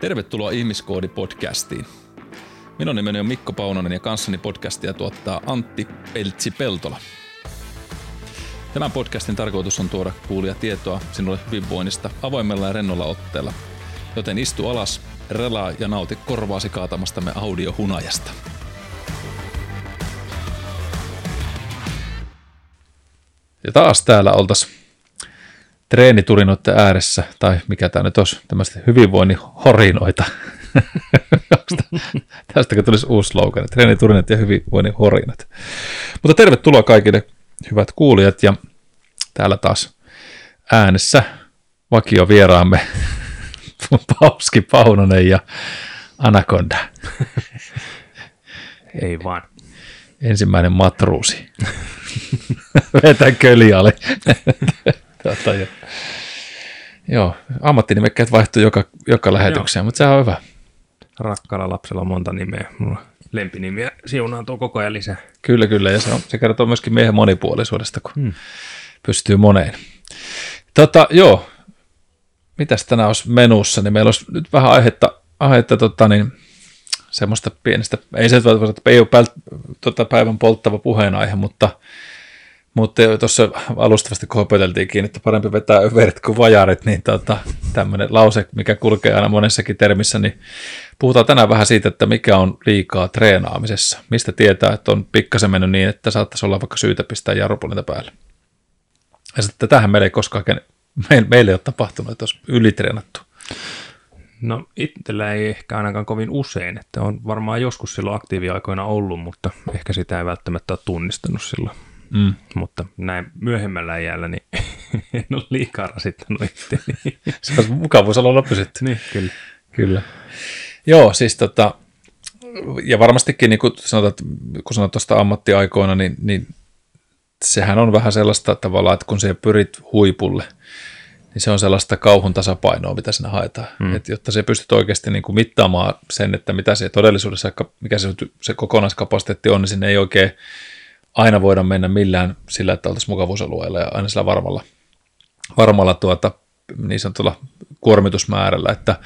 Tervetuloa Ihmiskoodi-podcastiin. Minun nimeni on Mikko Paunonen ja kanssani podcastia tuottaa Antti Peltsi-Peltola. Tämän podcastin tarkoitus on tuoda kuulia tietoa sinulle hyvinvoinnista avoimella ja rennolla otteella. Joten istu alas, relaa ja nauti korvaasi kaatamastamme audiohunajasta. Ja taas täällä oltaisiin treeniturinoiden ääressä, tai mikä tämä nyt olisi, tämmöistä hyvinvoinnin horinoita. Tästä kun tulisi uusi slogan, treeniturinat ja hyvinvoinnin horinat. Mutta tervetuloa kaikille hyvät kuulijat, ja täällä taas äänessä vakio vieraamme Pauski Paunonen ja Anaconda. Ei vaan. Ensimmäinen matruusi. Vetä köliali. Tota, jo. Joo, ammattinimekkeet vaihtuu joka, joka lähetykseen, mutta sehän on hyvä. Rakkaalla lapsella on monta nimeä. Mulla lempinimiä siunaantuu koko ajan lisää. Kyllä, kyllä, ja se, on, se kertoo myöskin miehen monipuolisuudesta, kun hmm. pystyy moneen. Tota, joo, mitäs tänään olisi menussa, niin meillä olisi nyt vähän aihetta, aihetta tota, niin, semmoista pienestä, ei se että ei ole tota, päivän polttava puheenaihe, mutta mutta tuossa alustavasti kohopeteltiinkin, että parempi vetää överit kuin vajarit, niin tota, tämmöinen lause, mikä kulkee aina monessakin termissä, niin puhutaan tänään vähän siitä, että mikä on liikaa treenaamisessa. Mistä tietää, että on pikkasen mennyt niin, että saattaisi olla vaikka syytä pistää jarrupulinta päälle. Ja sitten tähän meillä ei koskaan, meille ei ole tapahtunut, että olisi ylitreenattu. No itsellä ei ehkä ainakaan kovin usein, että on varmaan joskus silloin aktiiviaikoina ollut, mutta ehkä sitä ei välttämättä ole tunnistanut silloin. Mm. Mutta näin myöhemmällä iällä niin en ole liikaa rasittanut itseäni. Se olisi mukavuus olla loppuiset. niin, kyllä. kyllä. Joo, siis tota, ja varmastikin niin kun sanotaan, kun sanot tuosta ammattiaikoina, niin, niin sehän on vähän sellaista tavalla, että kun se pyrit huipulle, niin se on sellaista kauhun tasapainoa, mitä sinä haetaan. Mm. Et jotta se pystyt oikeasti niin kuin mittaamaan sen, että mitä se todellisuudessa, mikä se, se kokonaiskapasiteetti on, niin sinne ei oikein aina voida mennä millään sillä, että oltaisiin mukavuusalueella ja aina sillä varmalla, varmalla tuota, niin sanotulla kuormitusmäärällä, että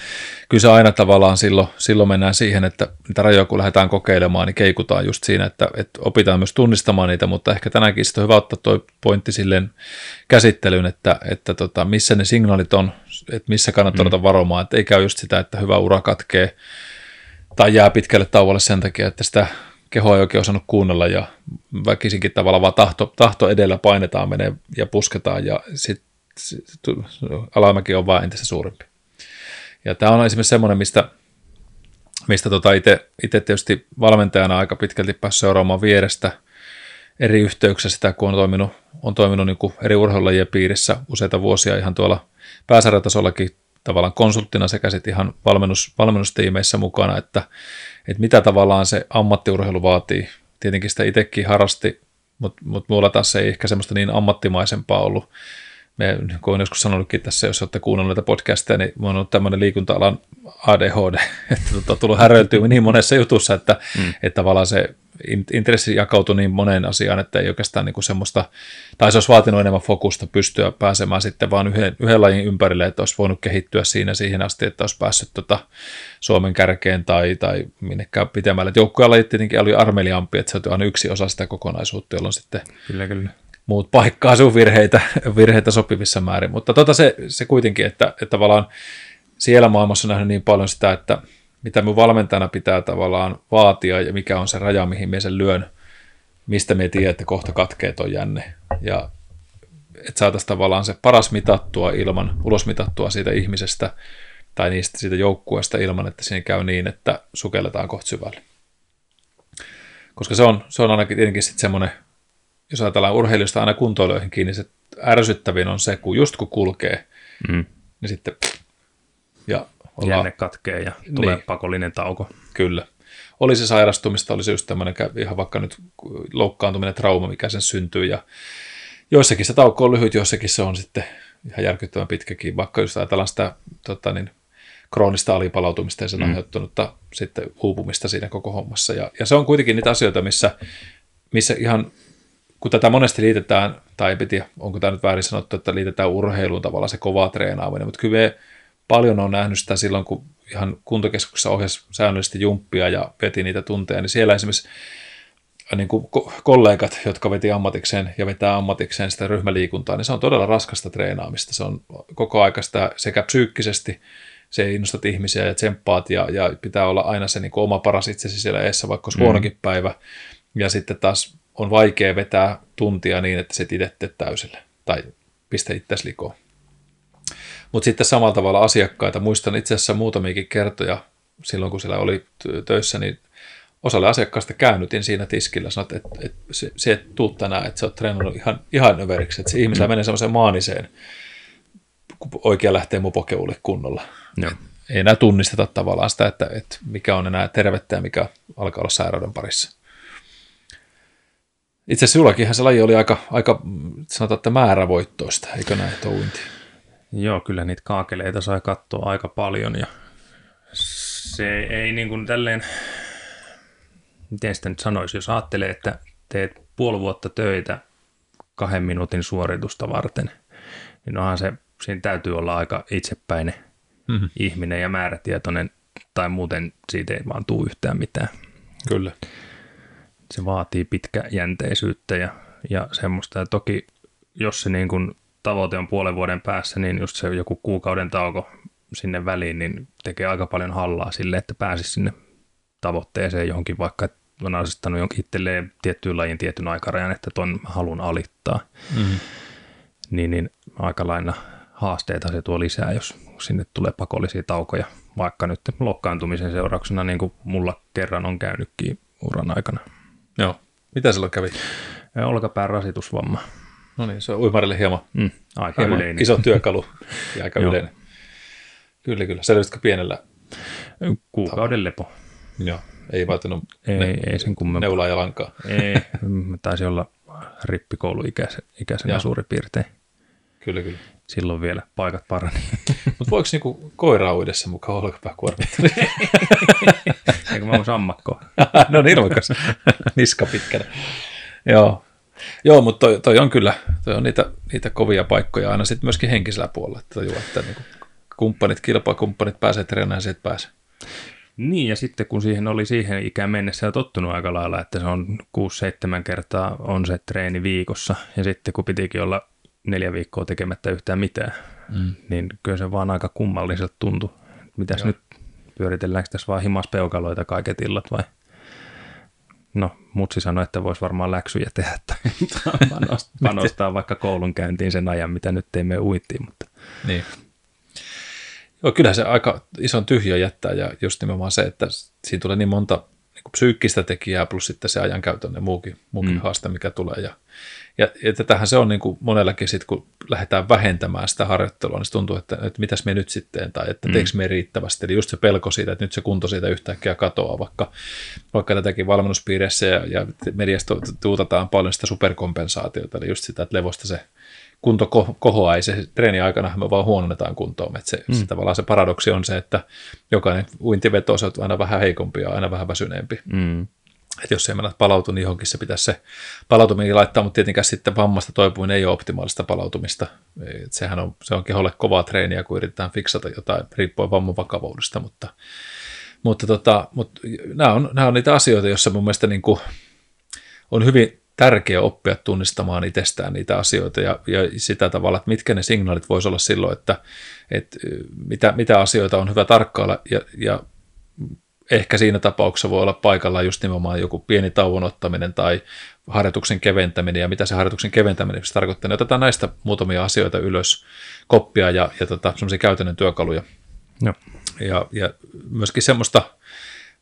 kyllä se aina tavallaan silloin, silloin mennään siihen, että niitä rajoja kun lähdetään kokeilemaan, niin keikutaan just siinä, että, että opitaan myös tunnistamaan niitä, mutta ehkä tänäänkin sitten on hyvä ottaa tuo pointti silleen käsittelyyn, että, että tota, missä ne signaalit on, että missä kannattaa mm. varomaan, että ei käy just sitä, että hyvä ura katkee tai jää pitkälle tauolle sen takia, että sitä keho ei oikein osannut kuunnella ja väkisinkin tavallaan vaan tahto, tahto edellä painetaan menee ja pusketaan ja sitten sit, alamäki on vaan entistä suurempi. Ja tämä on esimerkiksi semmoinen, mistä, mistä tota itse tietysti valmentajana aika pitkälti päässyt seuraamaan vierestä eri yhteyksissä sitä, kun on toiminut, on toiminut niin eri urheilulajien piirissä useita vuosia ihan tuolla pääsarjatasollakin tavallaan konsulttina sekä sitten ihan valmennus, valmennustiimeissä mukana, että, että mitä tavallaan se ammattiurheilu vaatii. Tietenkin sitä itsekin harrasti, mutta mut mulla taas ei ehkä semmoista niin ammattimaisempaa ollut. Me, kun olen joskus sanonutkin tässä, jos olette kuunnelleet näitä podcasteja, niin minulla on ollut tämmöinen liikunta-alan ADHD, että tota, tullut häröiltyä niin monessa jutussa, että, mm. että tavallaan se intressi jakautui niin moneen asiaan, että ei oikeastaan niin kuin semmoista, tai se olisi vaatinut enemmän fokusta pystyä pääsemään sitten vaan yhden, yhden lajin ympärille, että olisi voinut kehittyä siinä siihen asti, että olisi päässyt tota Suomen kärkeen tai, tai minnekään pitemmälle. Joukkueen tietenkin oli armeliampi, että se on aina yksi osa sitä kokonaisuutta, jolloin sitten kyllä, kyllä. muut paikkaa sun virheitä, virheitä sopivissa määrin. Mutta tota se, se kuitenkin, että, että tavallaan siellä maailmassa on nähnyt niin paljon sitä, että mitä mun valmentajana pitää tavallaan vaatia ja mikä on se raja, mihin me sen lyön, mistä me tiedät, että kohta katkee tuo jänne. Ja että saataisiin tavallaan se paras mitattua ilman, ulos mitattua siitä ihmisestä tai niistä siitä joukkueesta ilman, että siinä käy niin, että sukelletaan kohta syvälle. Koska se on, se on ainakin tietenkin sitten semmoinen, jos ajatellaan urheilijoista aina kuntoilijoihin kiinni, se ärsyttävin on se, kun just kun kulkee, mm. niin sitten ja ollaan... Jänne katkee ja tulee niin. pakollinen tauko. Kyllä. Oli se sairastumista, oli se just tämmöinen ihan vaikka nyt loukkaantuminen, trauma, mikä sen syntyy ja joissakin se tauko on lyhyt, joissakin se on sitten ihan järkyttävän pitkäkin, vaikka jos ajatellaan sitä tota niin, kroonista alipalautumista ja sen mm. aiheuttanutta sitten uupumista siinä koko hommassa. Ja, ja se on kuitenkin niitä asioita, missä, missä ihan, kun tätä monesti liitetään, tai en tiedä, onko tämä nyt väärin sanottu, että liitetään urheiluun tavallaan se kova treenaaminen, mutta kyllä me paljon on nähnyt sitä silloin, kun ihan kuntokeskuksessa ohjasi säännöllisesti jumppia ja veti niitä tunteja, niin siellä esimerkiksi niin kuin kollegat, jotka veti ammatikseen ja vetää ammatikseen sitä ryhmäliikuntaa, niin se on todella raskasta treenaamista. Se on koko aika sitä sekä psyykkisesti, se innostat ihmisiä ja tsemppaat ja, ja pitää olla aina se niin kuin oma paras itsesi siellä eessä, vaikka olisi mm. huonokin päivä. Ja sitten taas on vaikea vetää tuntia niin, että se itse täysille tai pistä itseäsi likoon. Mutta sitten samalla tavalla asiakkaita, muistan itse asiassa muutamiakin kertoja silloin, kun siellä oli töissä, niin osalle asiakkaasta käännytin siinä tiskillä, sanoit, että, että se, se et tuu tänään, että sä oot treenannut ihan, ihan överiksi, että se ihmisellä menee semmoiseen maaniseen, kun oikein lähtee mupokeulle kunnolla. Joo. Ei enää tunnisteta tavallaan sitä, että, että mikä on enää tervettä ja mikä alkaa olla sairauden parissa. Itse asiassa sullakinhan se laji oli aika, aika sanotaan, että määrävoittoista, eikö näin tuo uinti? Joo, kyllä niitä kaakeleita sai katsoa aika paljon ja se ei niin kuin tälleen, miten sitä nyt sanoisi, jos ajattelee, että teet puoli vuotta töitä kahden minuutin suoritusta varten, niin onhan se, siinä täytyy olla aika itsepäinen mm-hmm. ihminen ja määrätietoinen, tai muuten siitä ei vaan tule yhtään mitään. Kyllä. Se vaatii pitkäjänteisyyttä ja, ja semmoista. Ja toki jos se niin kuin tavoite on puolen vuoden päässä, niin just se joku kuukauden tauko sinne väliin, niin tekee aika paljon hallaa sille, että pääsisi sinne tavoitteeseen johonkin, vaikka on asettanut itselleen tiettyyn lajin tietyn aikarajan, että ton halun alittaa. Mm-hmm. Niin, niin aika lailla haasteita se tuo lisää, jos sinne tulee pakollisia taukoja, vaikka nyt lokkaantumisen seurauksena, niin kuin mulla kerran on käynytkin uran aikana. Joo. Mitä silloin kävi? Olkapään rasitusvamma. No niin, se on uimarille hieman, mm, aika hieman yleinen. iso työkalu ja aika yleinen. Kyllä, kyllä. Selvisitkö pienellä? Kuukauden lepo. Joo, ei vaatinut ei, ne, ei sen kummempaa. neulaa ja lankaa. Ei, taisi olla rippikouluikäisenä suurin piirtein. Kyllä, kyllä. Silloin vielä paikat parani. Mutta voiko niinku koiraa uidessa mukaan olkapää kuormittaa? Eikö mä oon sammakko? no niin, ilmakas. Niska pitkänä. Joo, Joo, mutta toi, toi on kyllä, toi on niitä, niitä kovia paikkoja aina sitten myöskin henkisellä puolella, että, tajua, että niin kumppanit, kilpakumppanit pääsee treenaamaan, sieltä pääsee. Niin, ja sitten kun siihen oli siihen ikään mennessä tottunut aika lailla, että se on 6-7 kertaa on se treeni viikossa, ja sitten kun pitikin olla neljä viikkoa tekemättä yhtään mitään, mm. niin kyllä se vaan aika kummalliselta tuntui. Mitäs Joo. nyt, pyöritelläänkö tässä vaan himaspeukaloita kaiket illat vai? No, mutsi sanoi, että voisi varmaan läksyjä tehdä tai panostaa vaikka koulun käyntiin sen ajan, mitä nyt teemme uittiin. Mutta. Niin. Joo, kyllähän se aika ison tyhjä jättää ja just nimenomaan se, että siinä tulee niin monta niin psyykkistä tekijää plus sitten se ajankäytön ja muukin, muukin mm. haaste, mikä tulee. Ja ja, ja tätähän se on niin kuin monellakin sitten, kun lähdetään vähentämään sitä harjoittelua, niin se tuntuu, että, että mitäs me nyt sitten, tai että mm. teekö me riittävästi. Eli just se pelko siitä, että nyt se kunto siitä yhtäkkiä katoaa, vaikka, vaikka tätäkin valmennuspiireissä ja, ja mediasta tuutataan paljon sitä superkompensaatiota, eli just sitä, että levosta se kunto kohoaa, ei se treeni aikana me vaan huononnetaan kuntoon. Että se, mm. se, tavallaan se paradoksi on se, että jokainen uintiveto on aina vähän heikompi ja aina vähän väsyneempi. Mm että jos ei mennä palautu, niin johonkin se pitäisi se palautuminen laittaa, mutta tietenkään sitten vammasta toipuminen ei ole optimaalista palautumista. Et sehän on, se on keholle kovaa treeniä, kun yritetään fiksata jotain riippuen vamman vakavuudesta, mutta, mutta, tota, mutta nämä, on, nämä on niitä asioita, joissa mun mielestä niin kuin on hyvin tärkeä oppia tunnistamaan itsestään niitä asioita ja, ja sitä tavalla, että mitkä ne signaalit voisi olla silloin, että, että mitä, mitä asioita on hyvä tarkkailla ja, ja ehkä siinä tapauksessa voi olla paikallaan just nimenomaan joku pieni tauon ottaminen tai harjoituksen keventäminen ja mitä se harjoituksen keventäminen se tarkoittaa. Niin otetaan näistä muutamia asioita ylös, koppia ja, ja tota, semmoisia käytännön työkaluja. Joo. Ja, ja myöskin semmoista,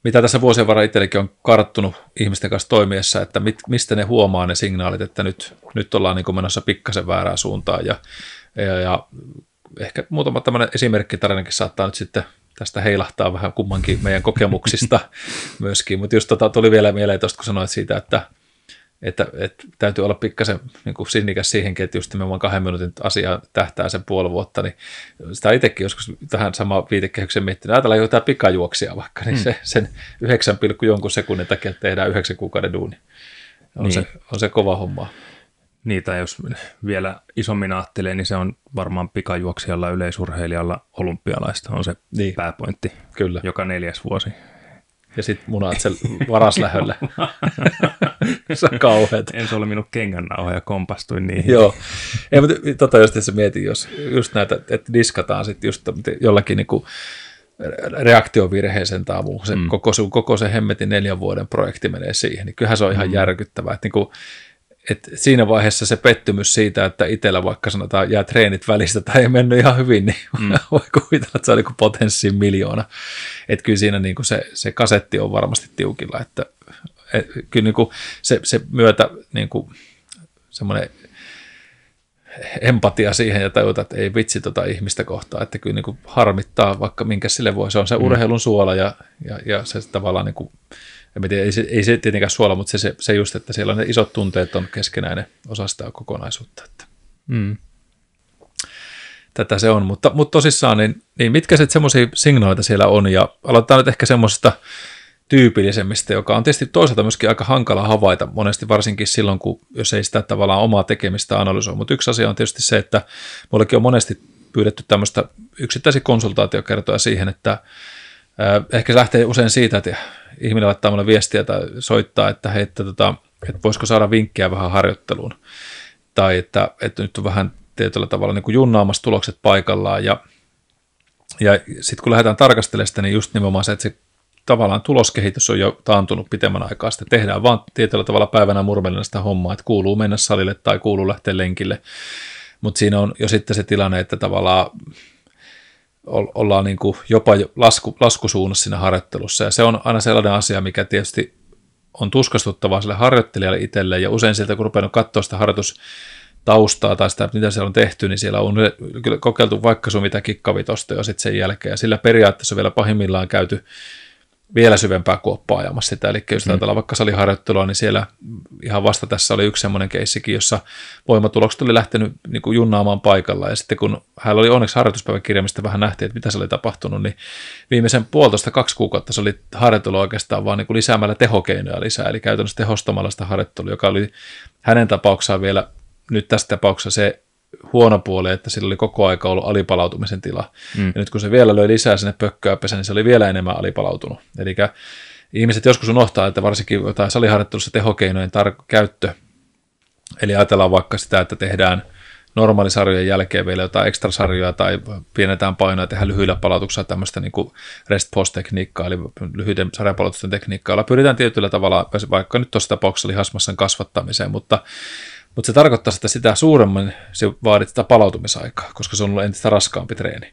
mitä tässä vuosien varrella itsellekin on karttunut ihmisten kanssa toimiessa, että mit, mistä ne huomaa ne signaalit, että nyt, nyt ollaan niin menossa pikkasen väärään suuntaan ja, ja, ja ehkä muutama tämmöinen esimerkkitarinakin saattaa nyt sitten tästä heilahtaa vähän kummankin meidän kokemuksista myöskin, mutta just tota, tuli vielä mieleen tuosta, kun sanoit siitä, että, että, että täytyy olla pikkasen niin kuin sinnikäs siihenkin, että just nimenomaan kahden minuutin asia tähtää sen puoli vuotta, niin sitä itsekin joskus tähän sama viitekehyksen miettinyt, ajatellaan jotain pikajuoksia vaikka, niin hmm. se, sen 9, jonkun sekunnin takia tehdään yhdeksän kuukauden duuni. On, niin. se, on se kova homma. Niitä jos vielä isommin ajattelee, niin se on varmaan pikajuoksijalla, yleisurheilijalla olympialaista on se niin. pääpointti. Kyllä. Joka neljäs vuosi. Ja sitten munat sen varaslähölle. se on kauheat. En se ole minun kengännauha ja kompastuin niihin. Joo. Ei, mutta tota just se mietin, jos just näitä, että diskataan sitten just jollakin niinku reaktiovirheeseen tai muuhun. Se, mm. koko, koko se hemmetin neljän vuoden projekti menee siihen, niin kyllähän se on ihan mm. järkyttävää. Että niinku, et siinä vaiheessa se pettymys siitä, että itsellä vaikka sanotaan jää treenit välistä tai ei mennyt ihan hyvin, niin mm. voi kuvitella, että se on niin potenssiin miljoona. Että kyllä siinä niin kuin se, se kasetti on varmasti tiukilla, että et, kyllä niin kuin se, se myötä niin kuin semmoinen empatia siihen ja tajuta, että ei vitsi tota ihmistä kohtaa, että kyllä niin kuin harmittaa vaikka minkä sille voi. Se on se mm. urheilun suola ja, ja, ja se tavallaan niin kuin, en tiedä, ei, se, ei se tietenkään suola, mutta se, se, se just, että siellä on ne isot tunteet on keskenäinen osa sitä kokonaisuutta. Että. Mm. Tätä se on, mutta, mutta tosissaan, niin, niin mitkä sitten semmoisia signaaleita siellä on, ja aloitetaan nyt ehkä semmoisesta tyypillisemmistä, joka on tietysti toisaalta myöskin aika hankala havaita, monesti varsinkin silloin, kun jos ei sitä tavallaan omaa tekemistä analysoi. Mutta yksi asia on tietysti se, että mullekin on monesti pyydetty tämmöistä yksittäisiä konsultaatiokertoja siihen, että ehkä se lähtee usein siitä, että ihminen laittaa mulle viestiä tai soittaa, että, hei, että, tota, että voisiko saada vinkkiä vähän harjoitteluun. Tai että, että nyt on vähän tietyllä tavalla niin kuin junnaamassa tulokset paikallaan. Ja, ja sitten kun lähdetään tarkastelemaan sitä, niin just nimenomaan se, että se tavallaan tuloskehitys on jo taantunut pitemmän aikaa. Sitten tehdään vaan tietyllä tavalla päivänä murmelina sitä hommaa, että kuuluu mennä salille tai kuuluu lähteä lenkille. Mutta siinä on jo sitten se tilanne, että tavallaan ollaan niin kuin jopa lasku, laskusuunnassa siinä harjoittelussa. Ja se on aina sellainen asia, mikä tietysti on tuskastuttavaa sille harjoittelijalle itselle. Ja usein sieltä, kun rupeaa katsoa sitä harjoitustaustaa tai sitä, mitä siellä on tehty, niin siellä on kyllä kokeiltu vaikka sun mitä kikkavitosta jo sitten sen jälkeen. Ja sillä periaatteessa vielä pahimmillaan käyty vielä syvempää kuoppaa ajamassa sitä. Eli jos mm. ajatellaan vaikka saliharjoittelua, niin siellä ihan vasta tässä oli yksi semmoinen keissikin, jossa voimatulokset oli lähtenyt niin kuin junnaamaan paikalla. Ja sitten kun hän oli onneksi harjoituspäiväkirja, mistä vähän nähtiin, että mitä se oli tapahtunut, niin viimeisen puolitoista kaksi kuukautta se oli harjoittelu oikeastaan vaan niin kuin lisäämällä tehokeinoja lisää, eli käytännössä tehostamalla sitä harjoittelua, joka oli hänen tapauksessaan vielä nyt tässä tapauksessa se huono puoli, että sillä oli koko aika ollut alipalautumisen tila. Mm. Ja nyt kun se vielä löi lisää sinne pökköä pesä, niin se oli vielä enemmän alipalautunut. Eli ihmiset joskus unohtaa, että varsinkin jotain saliharjoittelussa tehokeinojen tar- käyttö, eli ajatellaan vaikka sitä, että tehdään normaalisarjojen jälkeen vielä jotain ekstrasarjoja tai pienetään painoa tehdään lyhyillä palautuksilla tämmöistä niin kuin rest post tekniikkaa eli lyhyiden sarjapalautusten tekniikkaa, jolla pyritään tietyllä tavalla, vaikka nyt tuossa tapauksessa lihasmassan kasvattamiseen, mutta mutta se tarkoittaa, että sitä suuremman se vaadit sitä palautumisaikaa, koska se on ollut entistä raskaampi treeni.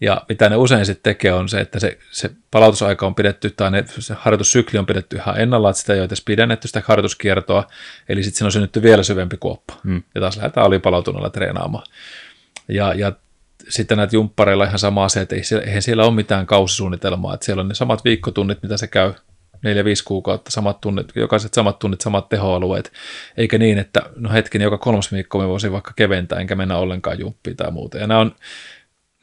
Ja mitä ne usein sitten tekee on se, että se, se palautusaika on pidetty tai ne, se harjoitussykli on pidetty ihan ennallaan, että sitä ei ole edes pidennetty sitä harjoituskiertoa, eli sitten siinä on synnytty vielä syvempi kuoppa. Mm. Ja taas lähdetään alipalautuneella treenaamaan. Ja, ja sitten näitä jumppareilla ihan sama asia, että eihän siellä ole mitään kausisuunnitelmaa, että siellä on ne samat viikkotunnit, mitä se käy 4-5 kuukautta, samat tunnit, jokaiset samat tunnit, samat tehoalueet, eikä niin, että no hetken, joka kolmas viikko me voisin vaikka keventää, enkä mennä ollenkaan jumppiin tai muuta. Ja nämä on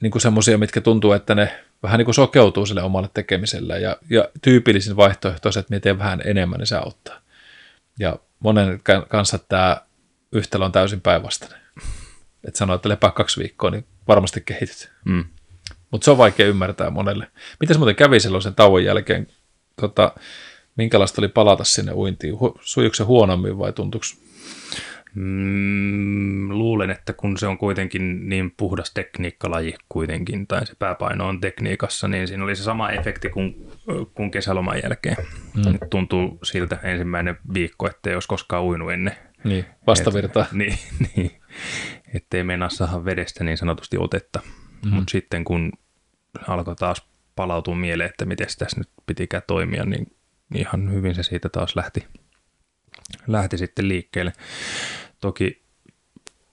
niin kuin semmoisia, mitkä tuntuu, että ne vähän niin kuin sokeutuu sille omalle tekemiselle, ja, ja tyypillisin vaihtoehto on se, että miten vähän enemmän, niin se auttaa. Ja monen kanssa tämä yhtälö on täysin päinvastainen. Että sanoo, että lepää kaksi viikkoa, niin varmasti kehityt. Mm. Mutta se on vaikea ymmärtää monelle. Miten muuten kävi silloin sen tauon jälkeen, tota, minkälaista oli palata sinne uintiin? Sujuuko se huonommin vai tuntuuko? Mm, luulen, että kun se on kuitenkin niin puhdas tekniikkalaji kuitenkin, tai se pääpaino on tekniikassa, niin siinä oli se sama efekti kuin, kuin kesäloman jälkeen. Mm. tuntuu siltä ensimmäinen viikko, että ei olisi koskaan uinut ennen. Niin, vastavirta. Et, niin, niin, ettei mennä saada vedestä niin sanotusti otetta. Mm. Mutta sitten kun alkoi taas palautuu mieleen, että miten tässä nyt pitikään toimia, niin ihan hyvin se siitä taas lähti, lähti sitten liikkeelle. Toki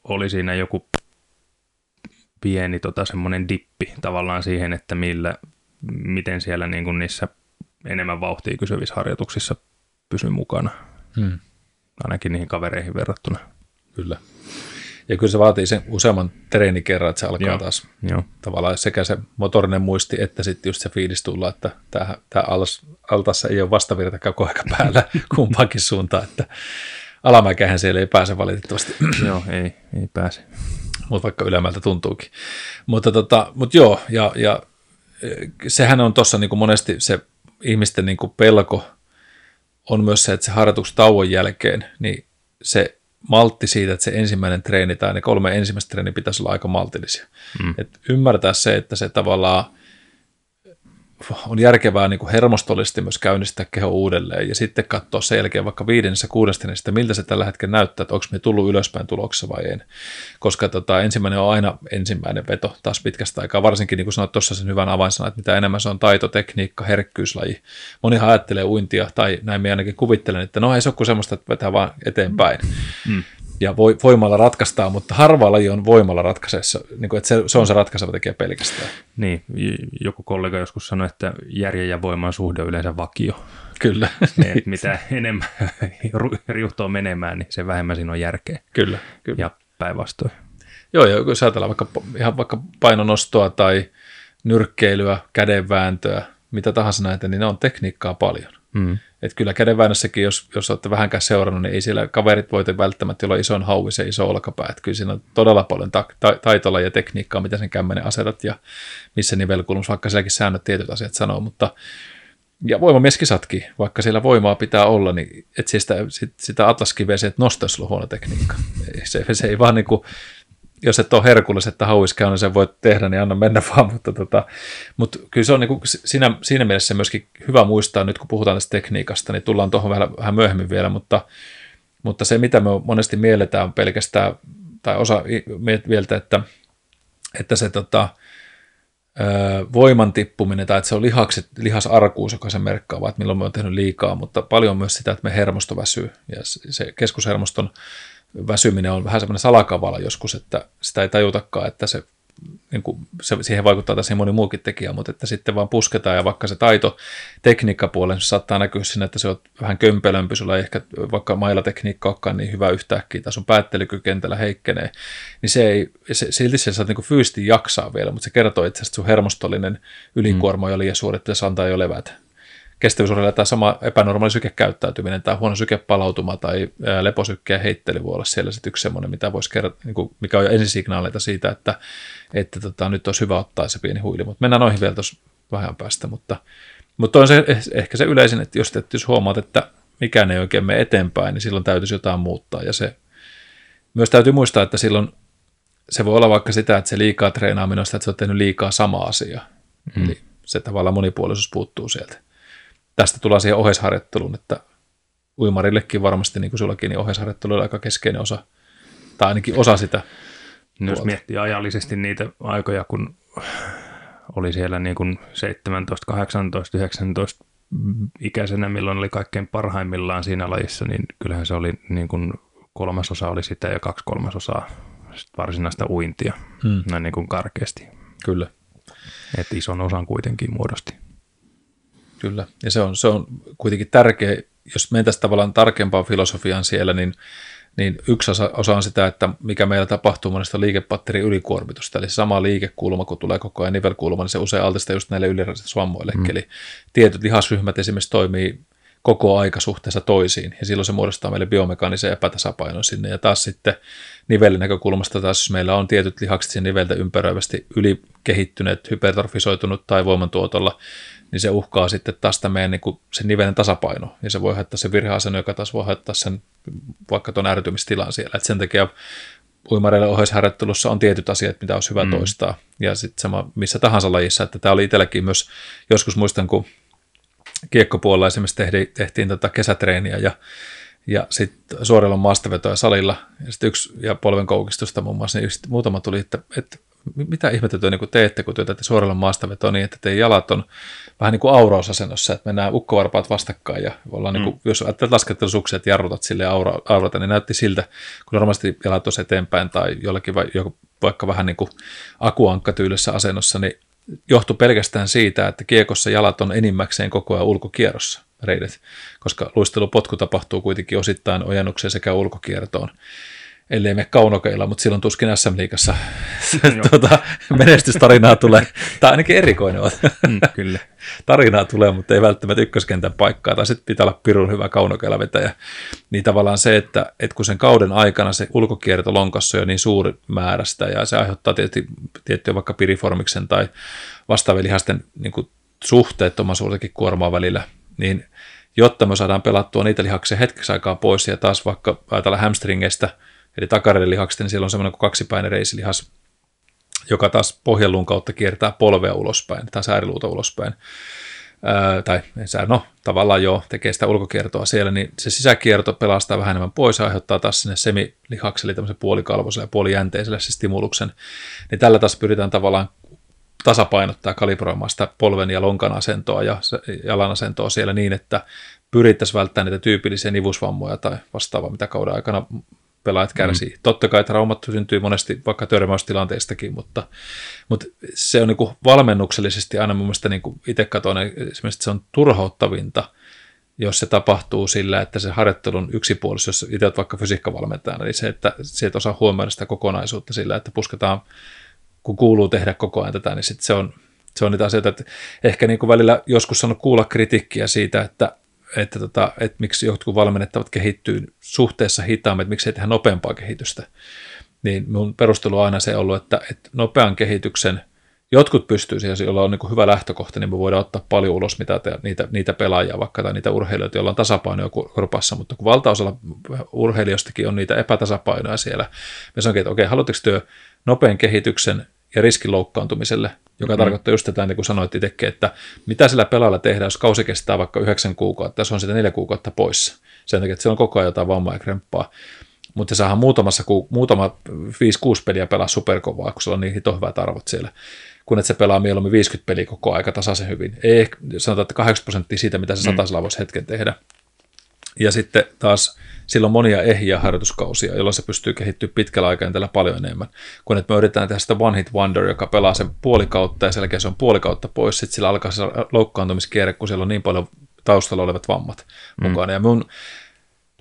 oli siinä joku pieni tota, semmoinen dippi tavallaan siihen, että millä, miten siellä niin kuin niissä enemmän vauhtia kysyvissä harjoituksissa pysy mukana. Hmm. Ainakin niihin kavereihin verrattuna. Kyllä. Ja kyllä se vaatii sen useamman treenikerran, että se alkaa Joo. taas Joo. tavallaan sekä se motorinen muisti, että sitten just se fiilis tulla, että tämä, tämä altas, altassa ei ole vastavirta koko aika päällä kumpaankin suuntaan, että alamäkehän siellä ei pääse valitettavasti. Joo, ei, ei pääse. Mutta vaikka ylämältä tuntuukin. Mutta, tota, mutta joo, ja, ja sehän on tuossa niin monesti se ihmisten niin pelko on myös se, että se harjoituksen tauon jälkeen, niin se maltti siitä, että se ensimmäinen treeni tai ne kolme ensimmäistä treeniä pitäisi olla aika maltillisia. Mm. Et ymmärtää se, että se tavallaan on järkevää niin kuin hermostollisesti myös käynnistää keho uudelleen ja sitten katsoa sen jälkeen vaikka viidennessä kuudesta, niin miltä se tällä hetkellä näyttää, että onko me tullut ylöspäin tuloksessa vai ei. Koska tota, ensimmäinen on aina ensimmäinen veto taas pitkästä aikaa, varsinkin niin kuin sanoit tuossa sen hyvän avainsanan, että mitä enemmän se on taito, tekniikka, herkkyyslaji. Monihan ajattelee uintia, tai näin me ainakin kuvittelen, että no ei se ole kuin semmoista, että vetää vaan eteenpäin. Mm ja voimalla ratkaistaan, mutta harva laji on voimalla ratkaisessa, niin kuin, että se, se on se ratkaiseva tekijä pelkästään. Niin, joku kollega joskus sanoi, että järjen ja voiman suhde on yleensä vakio. Kyllä. niin. Että mitä enemmän riuhtoo menemään, niin se vähemmän siinä on järkeä. Kyllä. kyllä. Ja päinvastoin. Joo, ja jos ajatellaan vaikka, ihan vaikka painonostoa tai nyrkkeilyä, kädenvääntöä, mitä tahansa näitä, niin ne on tekniikkaa paljon. Mm. Että kyllä kädenväännössäkin, jos, jos olette vähänkään seurannut, niin ei siellä kaverit voita välttämättä olla ison hauvis ja iso olkapää. Että kyllä siinä on todella paljon ta- ta- taitolla ja tekniikkaa, mitä sen kämmenen asetat ja missä nivelkulmus, vaikka sielläkin säännöt tietyt asiat sanoo, mutta ja voimamieskisatkin, vaikka siellä voimaa pitää olla, niin et sitä, sitä atlaskiveä se, että nostaisi huono tekniikka. Se, se ei vaan niin kuin, jos et ole herkullis, että hauiskäyn, niin sen voit tehdä, niin anna mennä vaan, mutta, tota, mutta kyllä se on niin kuin siinä, siinä mielessä myöskin hyvä muistaa, nyt kun puhutaan tästä tekniikasta, niin tullaan tuohon vähän, vähän myöhemmin vielä, mutta, mutta se, mitä me monesti mielletään pelkästään, tai osa mieltä, että, että se tota, voiman tippuminen tai että se on lihakset, lihasarkuus, joka se merkkaa, vaan että milloin me on tehnyt liikaa, mutta paljon myös sitä, että me hermosto väsyy ja se keskushermoston väsyminen on vähän semmoinen salakavala joskus, että sitä ei tajutakaan, että se, niin kuin, se siihen vaikuttaa tässä moni muukin tekijä, mutta että sitten vaan pusketaan ja vaikka se taito tekniikkapuolen saattaa näkyä sinne, että se on vähän kömpelömpi, sulla ei ehkä vaikka mailatekniikka olekaan niin hyvä yhtäkkiä tai sun päättelykykentällä heikkenee, niin se ei, se, silti se saat niin fyysisesti jaksaa vielä, mutta se kertoo itse asiassa, että sun hermostollinen ylikuorma mm. on liian suuri, että se antaa jo levätä kestävyysurheilla tämä sama epänormaali sykekäyttäytyminen tai huono sykepalautuma tai leposykkeen heittely voi olla siellä sitten yksi semmoinen, mitä voisi kertoa, niin kuin, mikä on ensisignaaleita siitä, että, että tota, nyt olisi hyvä ottaa se pieni huili. Mutta mennään noihin vielä tuossa vähän päästä, mutta, mutta on se ehkä se yleisin, että jos, että jos huomaat, että mikään ei oikein mene eteenpäin, niin silloin täytyisi jotain muuttaa. Ja se myös täytyy muistaa, että silloin se voi olla vaikka sitä, että se liikaa treenaaminen sitä, että se on tehnyt liikaa sama asia. Mm. Eli se tavallaan monipuolisuus puuttuu sieltä tästä tullaan siihen ohesharjoitteluun, että uimarillekin varmasti, niin kuin sullakin, niin ohesharjoittelu on aika keskeinen osa, tai ainakin osa sitä. No, jos miettii ajallisesti niitä aikoja, kun oli siellä niin kuin 17, 18, 19 ikäisenä, milloin oli kaikkein parhaimmillaan siinä lajissa, niin kyllähän se oli niin kuin kolmasosa oli sitä ja kaksi kolmasosaa varsinaista uintia, hmm. näin niin kuin karkeasti. Kyllä. Että ison osan kuitenkin muodosti. Kyllä, ja se on, se on kuitenkin tärkeä, jos mentäisiin tavallaan tarkempaan filosofiaan siellä, niin, niin yksi osa, osa on sitä, että mikä meillä tapahtuu monesta liikepatterin ylikuormitusta, eli sama liikekulma, kun tulee koko ajan nivelkulma, niin se usein altistaa just näille ylirajoisille svammoille, mm. eli tietyt lihasryhmät esimerkiksi toimii koko aika suhteessa toisiin, ja silloin se muodostaa meille biomekaanisen epätasapainon sinne, ja taas sitten nivelin näkökulmasta taas, jos meillä on tietyt lihakset siinä niveltä ympäröivästi ylikehittyneet, hypertrofisoitunut tai voimantuotolla, niin se uhkaa sitten taas sitä meidän niin kuin, sen nivelen tasapaino, ja se voi haittaa se virheasento, joka taas voi haittaa sen vaikka tuon ärtymistilan siellä. Et sen takia uimareille ohjeisharjoittelussa on tietyt asiat, mitä olisi hyvä mm. toistaa, ja sitten sama missä tahansa lajissa, että tämä oli itselläkin myös, joskus muistan, kun kiekkopuolella esimerkiksi tehtiin, tehtiin tota kesätreeniä, ja ja sitten suorilla maastavetoja salilla, ja sitten yksi ja polven koukistusta muun muassa, niin muutama tuli, että, että mitä ihmettä te niin teette, kun työtätte suorilla maastavetoa niin, että teidän jalat on vähän niin kuin aurausasennossa, että mennään ukkovarpaat vastakkain ja ollaan, niinku, mm. niin kuin, jos ajattelet laskettelusuksia, että jarrutat sille aura, aurata, niin näytti siltä, kun normaalisti jalat olisi eteenpäin tai jollakin va, vaikka vähän niin kuin akuankkatyylisessä asennossa, niin johtui pelkästään siitä, että kiekossa jalat on enimmäkseen koko ajan ulkokierrossa reidet, koska luistelupotku tapahtuu kuitenkin osittain ojennuksen sekä ulkokiertoon. ellei me kaunokeilla, mutta silloin tuskin SM-liigassa tuota, menestystarinaa tulee, tai ainakin erikoinen on. Mm, kyllä. Tarinaa tulee, mutta ei välttämättä ykköskentän paikkaa, tai sitten pitää olla pirun hyvä kaunokeilla vetäjä. Niin tavallaan se, että, että kun sen kauden aikana se ulkokierto lonkassa on jo niin suuri määrästä, ja se aiheuttaa tietysti, tiettyä vaikka piriformiksen tai vastaavien lihasten niin kuin suhteettomuudenkin kuormaa välillä, niin jotta me saadaan pelattua niitä lihaksia hetkeksi aikaa pois ja taas vaikka ajatella hamstringeistä, eli takareiden lihaksista, niin siellä on semmoinen kuin kaksipäinen reisilihas, joka taas pohjaluun kautta kiertää polvea ulospäin tai sääriluuta ulospäin. Ää, tai no tavallaan jo tekee sitä ulkokiertoa siellä, niin se sisäkierto pelastaa vähän enemmän pois ja aiheuttaa taas sinne semilihakselle, tämmöisen puolikalvoiselle ja puolijänteiselle se stimuluksen. Niin tällä taas pyritään tavallaan tasapainottaa ja kalibroimaan sitä polven ja lonkan asentoa ja jalan asentoa siellä niin, että pyrittäisiin välttämään niitä tyypillisiä nivusvammoja tai vastaavaa, mitä kauden aikana pelaajat mm. kärsii. Mm. Totta kai traumat syntyy monesti vaikka törmäystilanteistakin, mutta, mutta se on niin kuin valmennuksellisesti aina mun mielestä niin kuin itse katsoin, esimerkiksi se on turhauttavinta, jos se tapahtuu sillä, että se harjoittelun yksipuolisuus, jos itse olet vaikka fysiikkavalmentajana, niin se, että sieltä osaa huomioida sitä kokonaisuutta sillä, että pusketaan kun kuuluu tehdä koko ajan tätä, niin sit se, on, se on niitä asioita, että ehkä niin kuin välillä joskus on kuulla kritiikkiä siitä, että, että, tota, että miksi jotkut valmennettavat kehittyy suhteessa hitaammin, että miksi ei tehdä nopeampaa kehitystä. Niin mun perustelu on aina se ollut, että, että nopean kehityksen jotkut pystyy siihen, joilla on niin hyvä lähtökohta, niin me voidaan ottaa paljon ulos mitä te, niitä, niitä pelaajia vaikka tai niitä urheilijoita, joilla on tasapainoja korpassa, mutta kun valtaosalla urheilijoistakin on niitä epätasapainoja siellä, me sanoinkin, että okei, haluatteko työ nopean kehityksen ja riskin loukkaantumiselle, joka mm. tarkoittaa just tätä, niin kuin sanoit itsekin, että mitä sillä pelaalla tehdään, jos kausi kestää vaikka yhdeksän kuukautta, se on sitä neljä kuukautta poissa. Sen takia, että siellä on koko ajan jotain vammaa ja kremppaa. Mutta se saadaan muutamassa, muutama 5-6 peliä pelaa superkovaa, kun sulla on niin hito hyvät arvot siellä kun että se pelaa mieluummin 50 peliä koko aika tasaisen hyvin. Ei sanotaan, että 80 prosenttia siitä, mitä se mm. satasella voisi hetken tehdä. Ja sitten taas sillä on monia ehjiä harjoituskausia, jolloin se pystyy kehittyä pitkällä aikajänteellä paljon enemmän. Kun että me yritetään tehdä sitä one hit wonder, joka pelaa sen puoli kautta ja sen jälkeen se on puoli kautta pois, sitten sillä alkaa se loukkaantumiskierre, kun siellä on niin paljon taustalla olevat vammat mm. mukana. Ja mun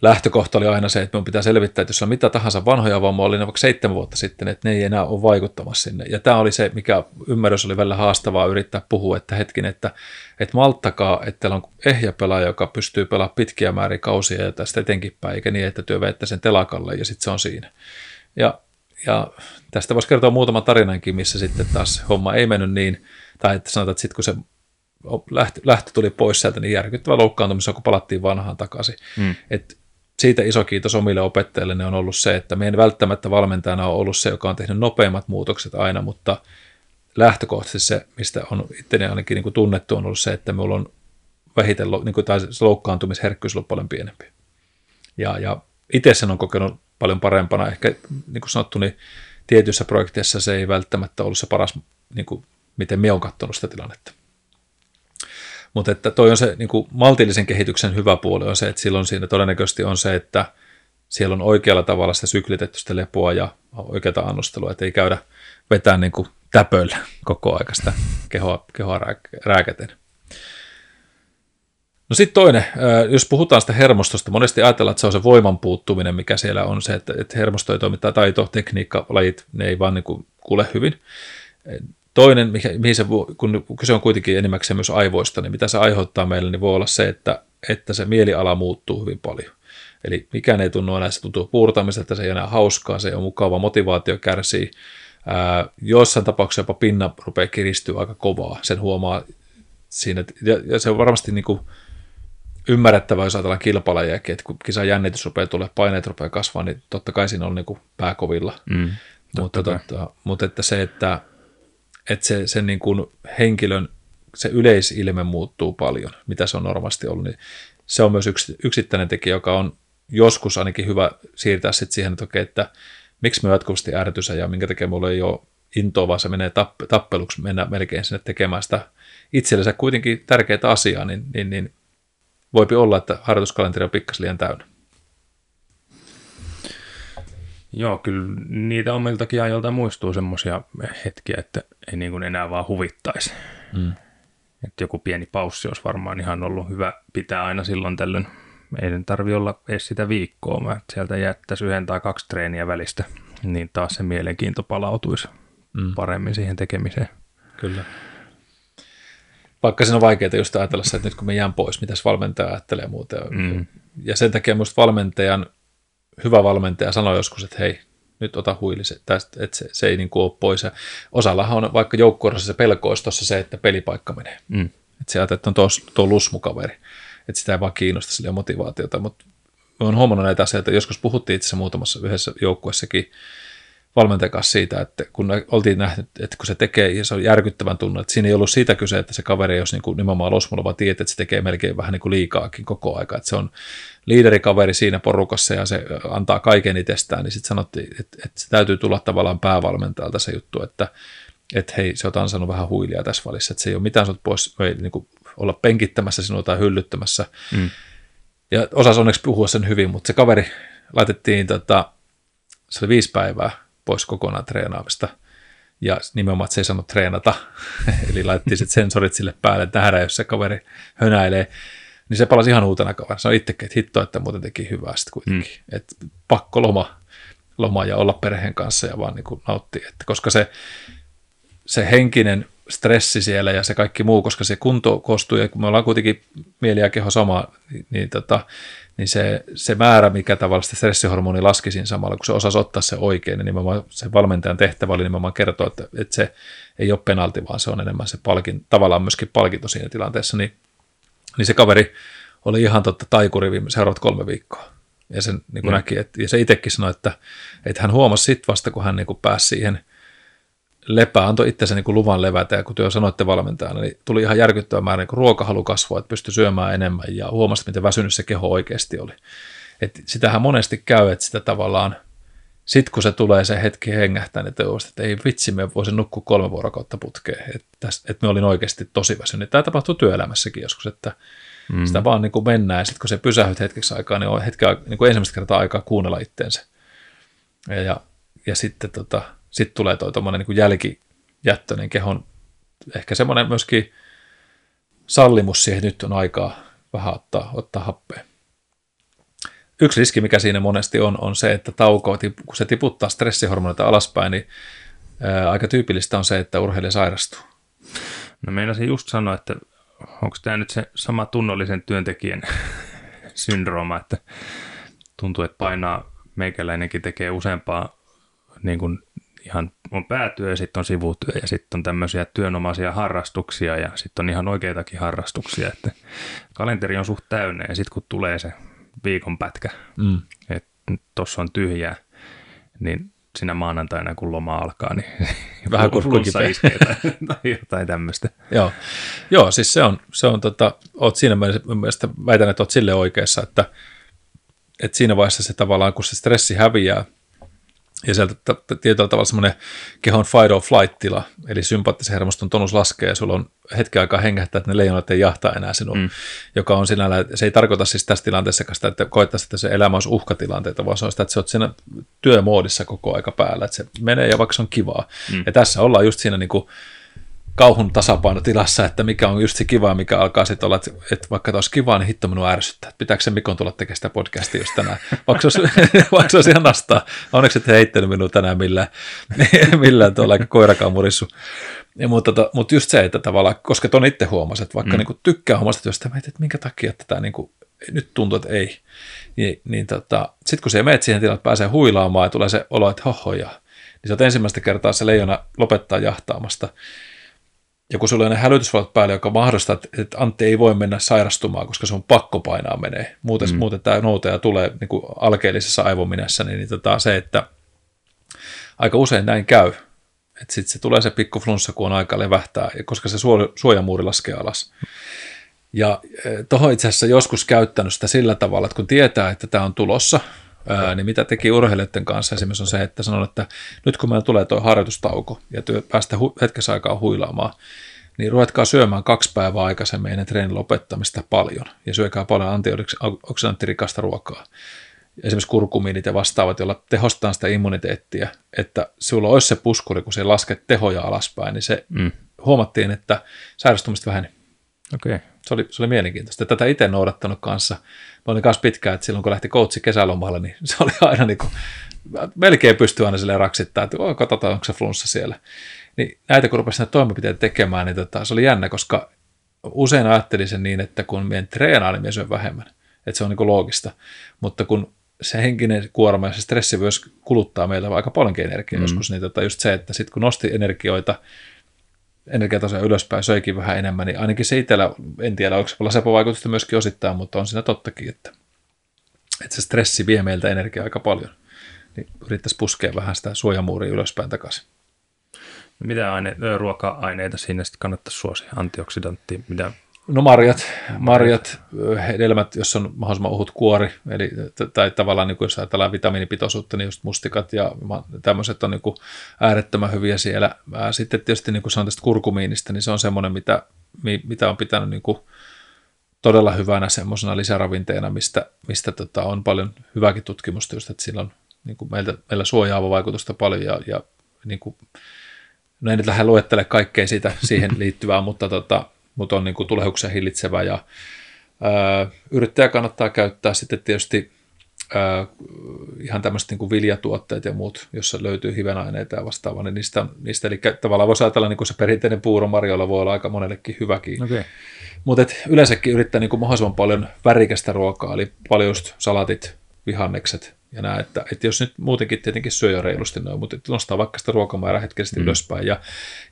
lähtökohta oli aina se, että minun pitää selvittää, että jos on mitä tahansa vanhoja vammoja, oli ne vaikka seitsemän vuotta sitten, että ne ei enää ole vaikuttamassa sinne. Ja tämä oli se, mikä ymmärrys oli välillä haastavaa yrittää puhua, että hetkin, että, että malttakaa, että teillä on ehjä pelaaja, joka pystyy pelaamaan pitkiä määrin kausia ja tästä etenkin päin, eikä niin, että työ veette sen telakalle ja sitten se on siinä. Ja, ja tästä voisi kertoa muutama tarinankin, missä sitten taas homma ei mennyt niin, tai että sanotaan, että sitten kun se lähtö, lähtö tuli pois sieltä, niin järkyttävä loukkaantumisen, kun palattiin vanhaan takaisin. Mm. Et siitä iso kiitos omille opettajille ne on ollut se, että meidän välttämättä valmentajana on ollut se, joka on tehnyt nopeimmat muutokset aina, mutta lähtökohtaisesti se, mistä on itteni ainakin niin kuin tunnettu, on ollut se, että minulla on vähiten, niin kuin, tai se loukkaantumisherkkyys ollut paljon pienempi. Ja, ja itse sen on kokenut paljon parempana. Ehkä niin kuin sanottu, niin tietyissä projekteissa se ei välttämättä ollut se paras, niin kuin, miten me on katsonut sitä tilannetta. Mutta että toi on se niin kuin maltillisen kehityksen hyvä puoli on se, että silloin siinä todennäköisesti on se, että siellä on oikealla tavalla sitä syklitetty sitä lepoa ja oikeata annostelua, että ei käydä vetää niin kuin täpöllä koko aika sitä kehoa, kehoa rääkäten. No sitten toinen, jos puhutaan sitä hermostosta, monesti ajatellaan, että se on se voiman puuttuminen, mikä siellä on se, että, että hermosto ei toimi, tai taito, tekniikka, lajit, ne ei vaan niin kuin kuule hyvin. Toinen, mihin se, kun kyse on kuitenkin enimmäkseen myös aivoista, niin mitä se aiheuttaa meille, niin voi olla se, että, että se mieliala muuttuu hyvin paljon. Eli mikään ei tunnu enää, se tuntuu puurtamiselta, se ei enää hauskaa, se ei ole mukava, motivaatio kärsii. Ää, joissain tapauksissa jopa pinna rupeaa kiristyä aika kovaa, sen huomaa siinä, ja, ja se on varmasti niin kuin ymmärrettävää, jos ajatellaan kilpailajiakin, että kun kisan jännitys rupeaa tulee, paineet rupeaa kasvaa, niin totta kai siinä on niin kuin pääkovilla. Mm, mutta, totta, mutta että se, että että se, sen niin kuin henkilön se yleisilme muuttuu paljon, mitä se on normaalisti ollut, niin se on myös yksi, yksittäinen tekijä, joka on joskus ainakin hyvä siirtää sitten siihen, että, okei, että miksi me jatkuvasti ärtysä ja minkä takia mulla ei ole intoa, vaan se menee tapp- tappeluksi mennä melkein sinne tekemään sitä itsellensä kuitenkin tärkeää asiaa, niin, niin, niin voipi olla, että harjoituskalenteri on pikkasen liian täynnä. Joo, kyllä niitä omiltakin ajoilta muistuu semmoisia hetkiä, että ei niin kuin enää vaan huvittaisi. Mm. Että joku pieni paussi olisi varmaan ihan ollut hyvä pitää aina silloin tällöin ei tarvi olla edes sitä viikkoa, mä sieltä jättäisi yhden tai kaksi treeniä välistä, niin taas se mielenkiinto palautuisi mm. paremmin siihen tekemiseen. Kyllä. Vaikka siinä on vaikeaa just ajatella se, että nyt kun me jään pois, mitä valmentaja ajattelee muuten. Mm. Ja sen takia minusta valmentajan, hyvä valmentaja sanoi joskus, että hei, nyt ota huili, se, että se, se ei niin kuin ole pois. Ja osallahan on vaikka joukkueessa se pelko olisi tuossa se, että pelipaikka menee. Mm. Että se ajattelee, että on tuo, tuo lusmukaveri, että sitä ei vaan kiinnosta sille motivaatiota, mutta on huomannut näitä asioita, joskus puhuttiin itse muutamassa yhdessä joukkueessakin, valmentajan kanssa siitä, että kun oltiin nähty, että kun se tekee, ja se on järkyttävän tunne, että siinä ei ollut siitä kyse, että se kaveri ei olisi niin kuin nimenomaan losmulla, vaan tiedät, että se tekee melkein vähän niin kuin liikaakin koko aika, että se on liiderikaveri siinä porukassa ja se antaa kaiken itsestään, niin sitten sanottiin, että, että se täytyy tulla tavallaan päävalmentajalta se juttu, että, että hei, se on ansainnut vähän huilia tässä välissä, että se ei ole mitään sinut pois, ei niin kuin olla penkittämässä sinua tai hyllyttämässä. Mm. Ja osasi onneksi puhua sen hyvin, mutta se kaveri laitettiin, tota, se oli viisi päivää pois kokonaan treenaamista. Ja nimenomaan, että se ei saanut treenata. Eli laitettiin sitten sensorit sille päälle, että nähdään, jos se kaveri hönäilee. Niin se palasi ihan uutena kaverina. Se on itsekin, että hitto, että muuten teki hyvää sitten kuitenkin. Mm. Että pakko loma, loma ja olla perheen kanssa ja vaan niin kuin nauttia. Että koska se, se henkinen stressi siellä ja se kaikki muu, koska se kunto koostuu, ja kun me ollaan kuitenkin mieli ja keho sama, niin, niin tota, niin se, se määrä, mikä tavallaan sitä stressihormoni laski siinä samalla, kun se osasi ottaa se oikein, niin nimenomaan se valmentajan tehtävä oli nimenomaan kertoa, että, että se ei ole penalti, vaan se on enemmän se palkin, tavallaan myöskin palkinto siinä tilanteessa, niin, niin se kaveri oli ihan totta taikuri viime seuraavat kolme viikkoa. Ja, sen, niin kuin mm. näki, että, ja se itsekin sanoi, että, että hän huomasi sitten vasta, kun hän niin kuin pääsi siihen – lepää, antoi itsensä niin kuin luvan levätä, ja kun jo sanoitte valmentajana, niin tuli ihan järkyttävä määrä niin ruokahalu kasvua, että pystyi syömään enemmän, ja huomasi, miten väsynyt se keho oikeasti oli. Et sitähän monesti käy, että sitä tavallaan, sitten kun se tulee se hetki hengähtää, niin teosta, että ei vitsi, me voisin nukkua kolme vuorokautta putkeen, että, että me olin oikeasti tosi väsynyt. Tämä tapahtuu työelämässäkin joskus, että mm. sitä vaan niin kuin mennään, ja sitten kun se pysähdyt hetkeksi aikaa, niin on hetki, niin kuin ensimmäistä kertaa aikaa kuunnella itteensä. Ja, ja, ja sitten tota, sitten tulee tuo tuommoinen niin jälkijättöinen kehon, ehkä semmoinen myöskin sallimus siihen, että nyt on aikaa vähän ottaa, ottaa happea. Yksi riski, mikä siinä monesti on, on se, että tauko, kun se tiputtaa stressihormonita alaspäin, niin aika tyypillistä on se, että urheilija sairastuu. No meinasin just sanoa, että onko tämä nyt se sama tunnollisen työntekijän syndrooma, että tuntuu, että painaa meikäläinenkin tekee useampaa niin kuin ihan on päätyö ja sitten on sivutyö ja sitten on tämmöisiä työnomaisia harrastuksia ja sitten on ihan oikeitakin harrastuksia, että kalenteri on suht täynnä ja sitten kun tulee se viikon pätkä, mm. että tuossa on tyhjää, niin sinä maanantaina, kun loma alkaa, niin vähän kurkkuikin iskee tai, tai jotain tämmöistä. Joo. Joo, siis se on, se on tota, oot siinä mielessä, väitän, että oot sille oikeassa, että, että siinä vaiheessa se tavallaan, kun se stressi häviää, ja sieltä tietyllä tavalla semmoinen kehon fight or flight-tila, eli sympaattisen hermoston tonus laskee ja sulla on hetken aikaa hengähtää, että ne leijonat ei jahtaa enää sinua, mm. joka on sinällä, se ei tarkoita siis tässä tilanteessa sitä, että koettaisiin, että se elämä olisi uhkatilanteita, vaan se on sitä, että sä oot siinä työmoodissa koko aika päällä, että se menee ja vaikka se on kivaa. Mm. Ja tässä ollaan just siinä niin kuin, kauhun tasapainotilassa, että mikä on just se kiva, mikä alkaa sitten olla, että, että vaikka tämä olisi kivaa, niin hitto minua ärsyttää. Että pitääkö se Mikon tulla tekemään sitä podcastia just tänään? Vaikka se olisi, vaikka se olisi ihan nastaa. Onneksi et heittänyt minua tänään millään, millään tuolla aika koirakaan murissu. Ja, mutta, to, tota, mutta just se, että tavallaan, koska tuon itse huomasi, että vaikka mm. niin tykkää omasta työstä, että minkä takia tätä niin kuin, nyt tuntuu, että ei. Niin, niin tota, sitten kun se menet siihen tilaan, että pääsee huilaamaan ja tulee se olo, että hohoja, niin se on ensimmäistä kertaa se leijona lopettaa jahtaamasta. Ja kun sulla on ne hälytysvalot päälle, joka mahdollistaa, että Antti ei voi mennä sairastumaan, koska se on pakko painaa menee. Muuten, mm. muuten tämä noutaja tulee niin kuin alkeellisessa aivominässä, niin, niin tota, se, että aika usein näin käy. Että sitten se tulee se pikku flunssa, kun on aika levähtää, koska se suojamuuri laskee alas. Ja e, tuohon itse asiassa joskus käyttänyt sitä sillä tavalla, että kun tietää, että tämä on tulossa, Ää, niin mitä teki urheilijoiden kanssa esimerkiksi on se, että sanon, että nyt kun meillä tulee tuo harjoitustauko ja työ, päästä hu- hetkessä aikaa huilaamaan, niin ruvetkaa syömään kaksi päivää aikaisemmin ennen treenin lopettamista paljon ja syökää paljon antioksidanttirikasta ruokaa. Esimerkiksi kurkumiinit ja vastaavat, joilla tehostetaan sitä immuniteettia, että sulla olisi se puskuri, kun se lasket tehoja alaspäin, niin se mm. huomattiin, että sairastumista väheni. Okei. Okay. Se oli, se oli mielenkiintoista. Tätä itse noudattanut kanssa. Mä olin kanssa pitkään, että silloin kun lähti koutsi kesälomalle, niin se oli aina niin kuin, melkein pystyi aina silleen raksittaa, että oh, katsotaan, onko se flunssa siellä. Niin näitä kun rupesin näitä toimenpiteitä tekemään, niin tota, se oli jännä, koska usein ajattelin sen niin, että kun meidän treenaa, niin minä syön vähemmän. Että se on niin loogista. Mutta kun se henkinen kuorma ja se stressi myös kuluttaa meiltä aika paljon energiaa mm. joskus, niin tota just se, että sitten kun nosti energioita, energiatasoja ylöspäin, söikin vähän enemmän, niin ainakin se itsellä, en tiedä, onko se placebo-vaikutusta myöskin osittain, mutta on siinä tottakin, että, että se stressi vie meiltä energiaa aika paljon. Niin yrittäisi puskea vähän sitä suojamuuria ylöspäin takaisin. Mitä aine, ruoka-aineita siinä sitten kannattaisi suosia? Antioksidantti, mitä No marjat, marjat, hedelmät, jos on mahdollisimman ohut kuori, eli, tai tavallaan niin kuin jos ajatellaan vitamiinipitoisuutta, niin just mustikat ja tämmöiset on niin kuin äärettömän hyviä siellä. Sitten tietysti niin kuin sanon tästä kurkumiinista, niin se on semmoinen, mitä, mitä on pitänyt niin kuin todella hyvänä semmoisena lisäravinteena, mistä, mistä tota, on paljon hyvääkin tutkimusta, just, että sillä on niin kuin meillä, meillä suojaava vaikutusta paljon ja, ja niin kuin, no en nyt lähde luettele kaikkea siitä, siihen liittyvää, mutta tota, mutta on niin kuin tulehuksen hillitsevä ja ää, yrittäjä kannattaa käyttää sitten tietysti ää, ihan tämmöiset niin kuin viljatuotteet ja muut, jossa löytyy hivenaineita ja vastaavaa, niin niistä, niistä eli tavallaan voisi ajatella niin kuin se perinteinen puuro marjoilla voi olla aika monellekin hyväkin. Okay. Mutta yleensäkin yrittää niin kuin mahdollisimman paljon värikästä ruokaa, eli paljon just salatit, vihannekset, ja näin, että, että jos nyt muutenkin tietenkin syö jo reilusti noin, mutta nostaa vaikka sitä ruokamäärää hetkellisesti mm. ylöspäin ja,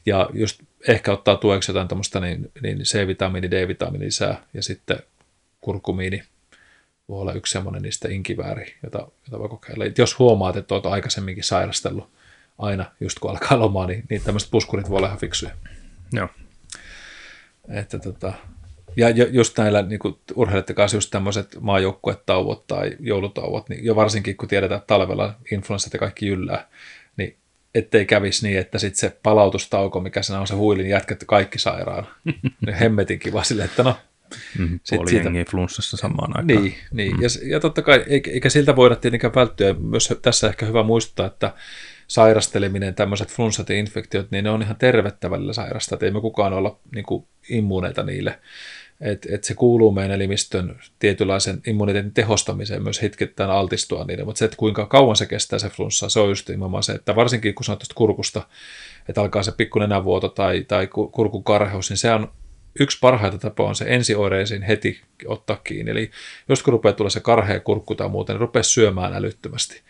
ja just ehkä ottaa tueksi jotain tämmöistä niin, niin C-vitamiini, D-vitamiini lisää ja sitten kurkumiini voi olla yksi semmoinen niistä inkivääri, jota, jota voi kokeilla. Et jos huomaat, että olet aikaisemminkin sairastellut aina just kun alkaa lomaa, niin, niin tämmöiset puskurit voi olla ihan fiksuja. Joo. Että tota, ja just näillä niin urheilijoiden kanssa just tämmöiset maajoukkuetauot tai joulutauot, niin jo varsinkin kun tiedetään, että talvella influenssat ja kaikki yllää, niin ettei kävisi niin, että sitten se palautustauko, mikä siinä on se huilin, jätketty kaikki sairaana. niin hemmetin kiva sille, että no, Mm, puoli siitä, flunssassa samaan aikaan. Niin, niin. Mm. Ja, ja totta kai, eikä, siltä voida tietenkään välttyä. Myös tässä ehkä hyvä muistuttaa, että sairasteleminen, tämmöiset flunssat ja infektiot, niin ne on ihan tervettä välillä sairastaa. Ei me kukaan olla niin kuin, immuuneita niille että et se kuuluu meidän elimistön tietynlaisen immuniteetin tehostamiseen myös hetkittäin altistua niille, mutta se, että kuinka kauan se kestää se flunssa, se on just se, että varsinkin kun sanot kurkusta, että alkaa se pikku nenävuoto tai, tai kurkun karheus, niin se on yksi parhaita tapoja on se ensioireisiin heti ottaa kiinni. Eli jos kun rupeaa tulla se karhea kurkku tai muuten, niin rupeaa syömään älyttömästi.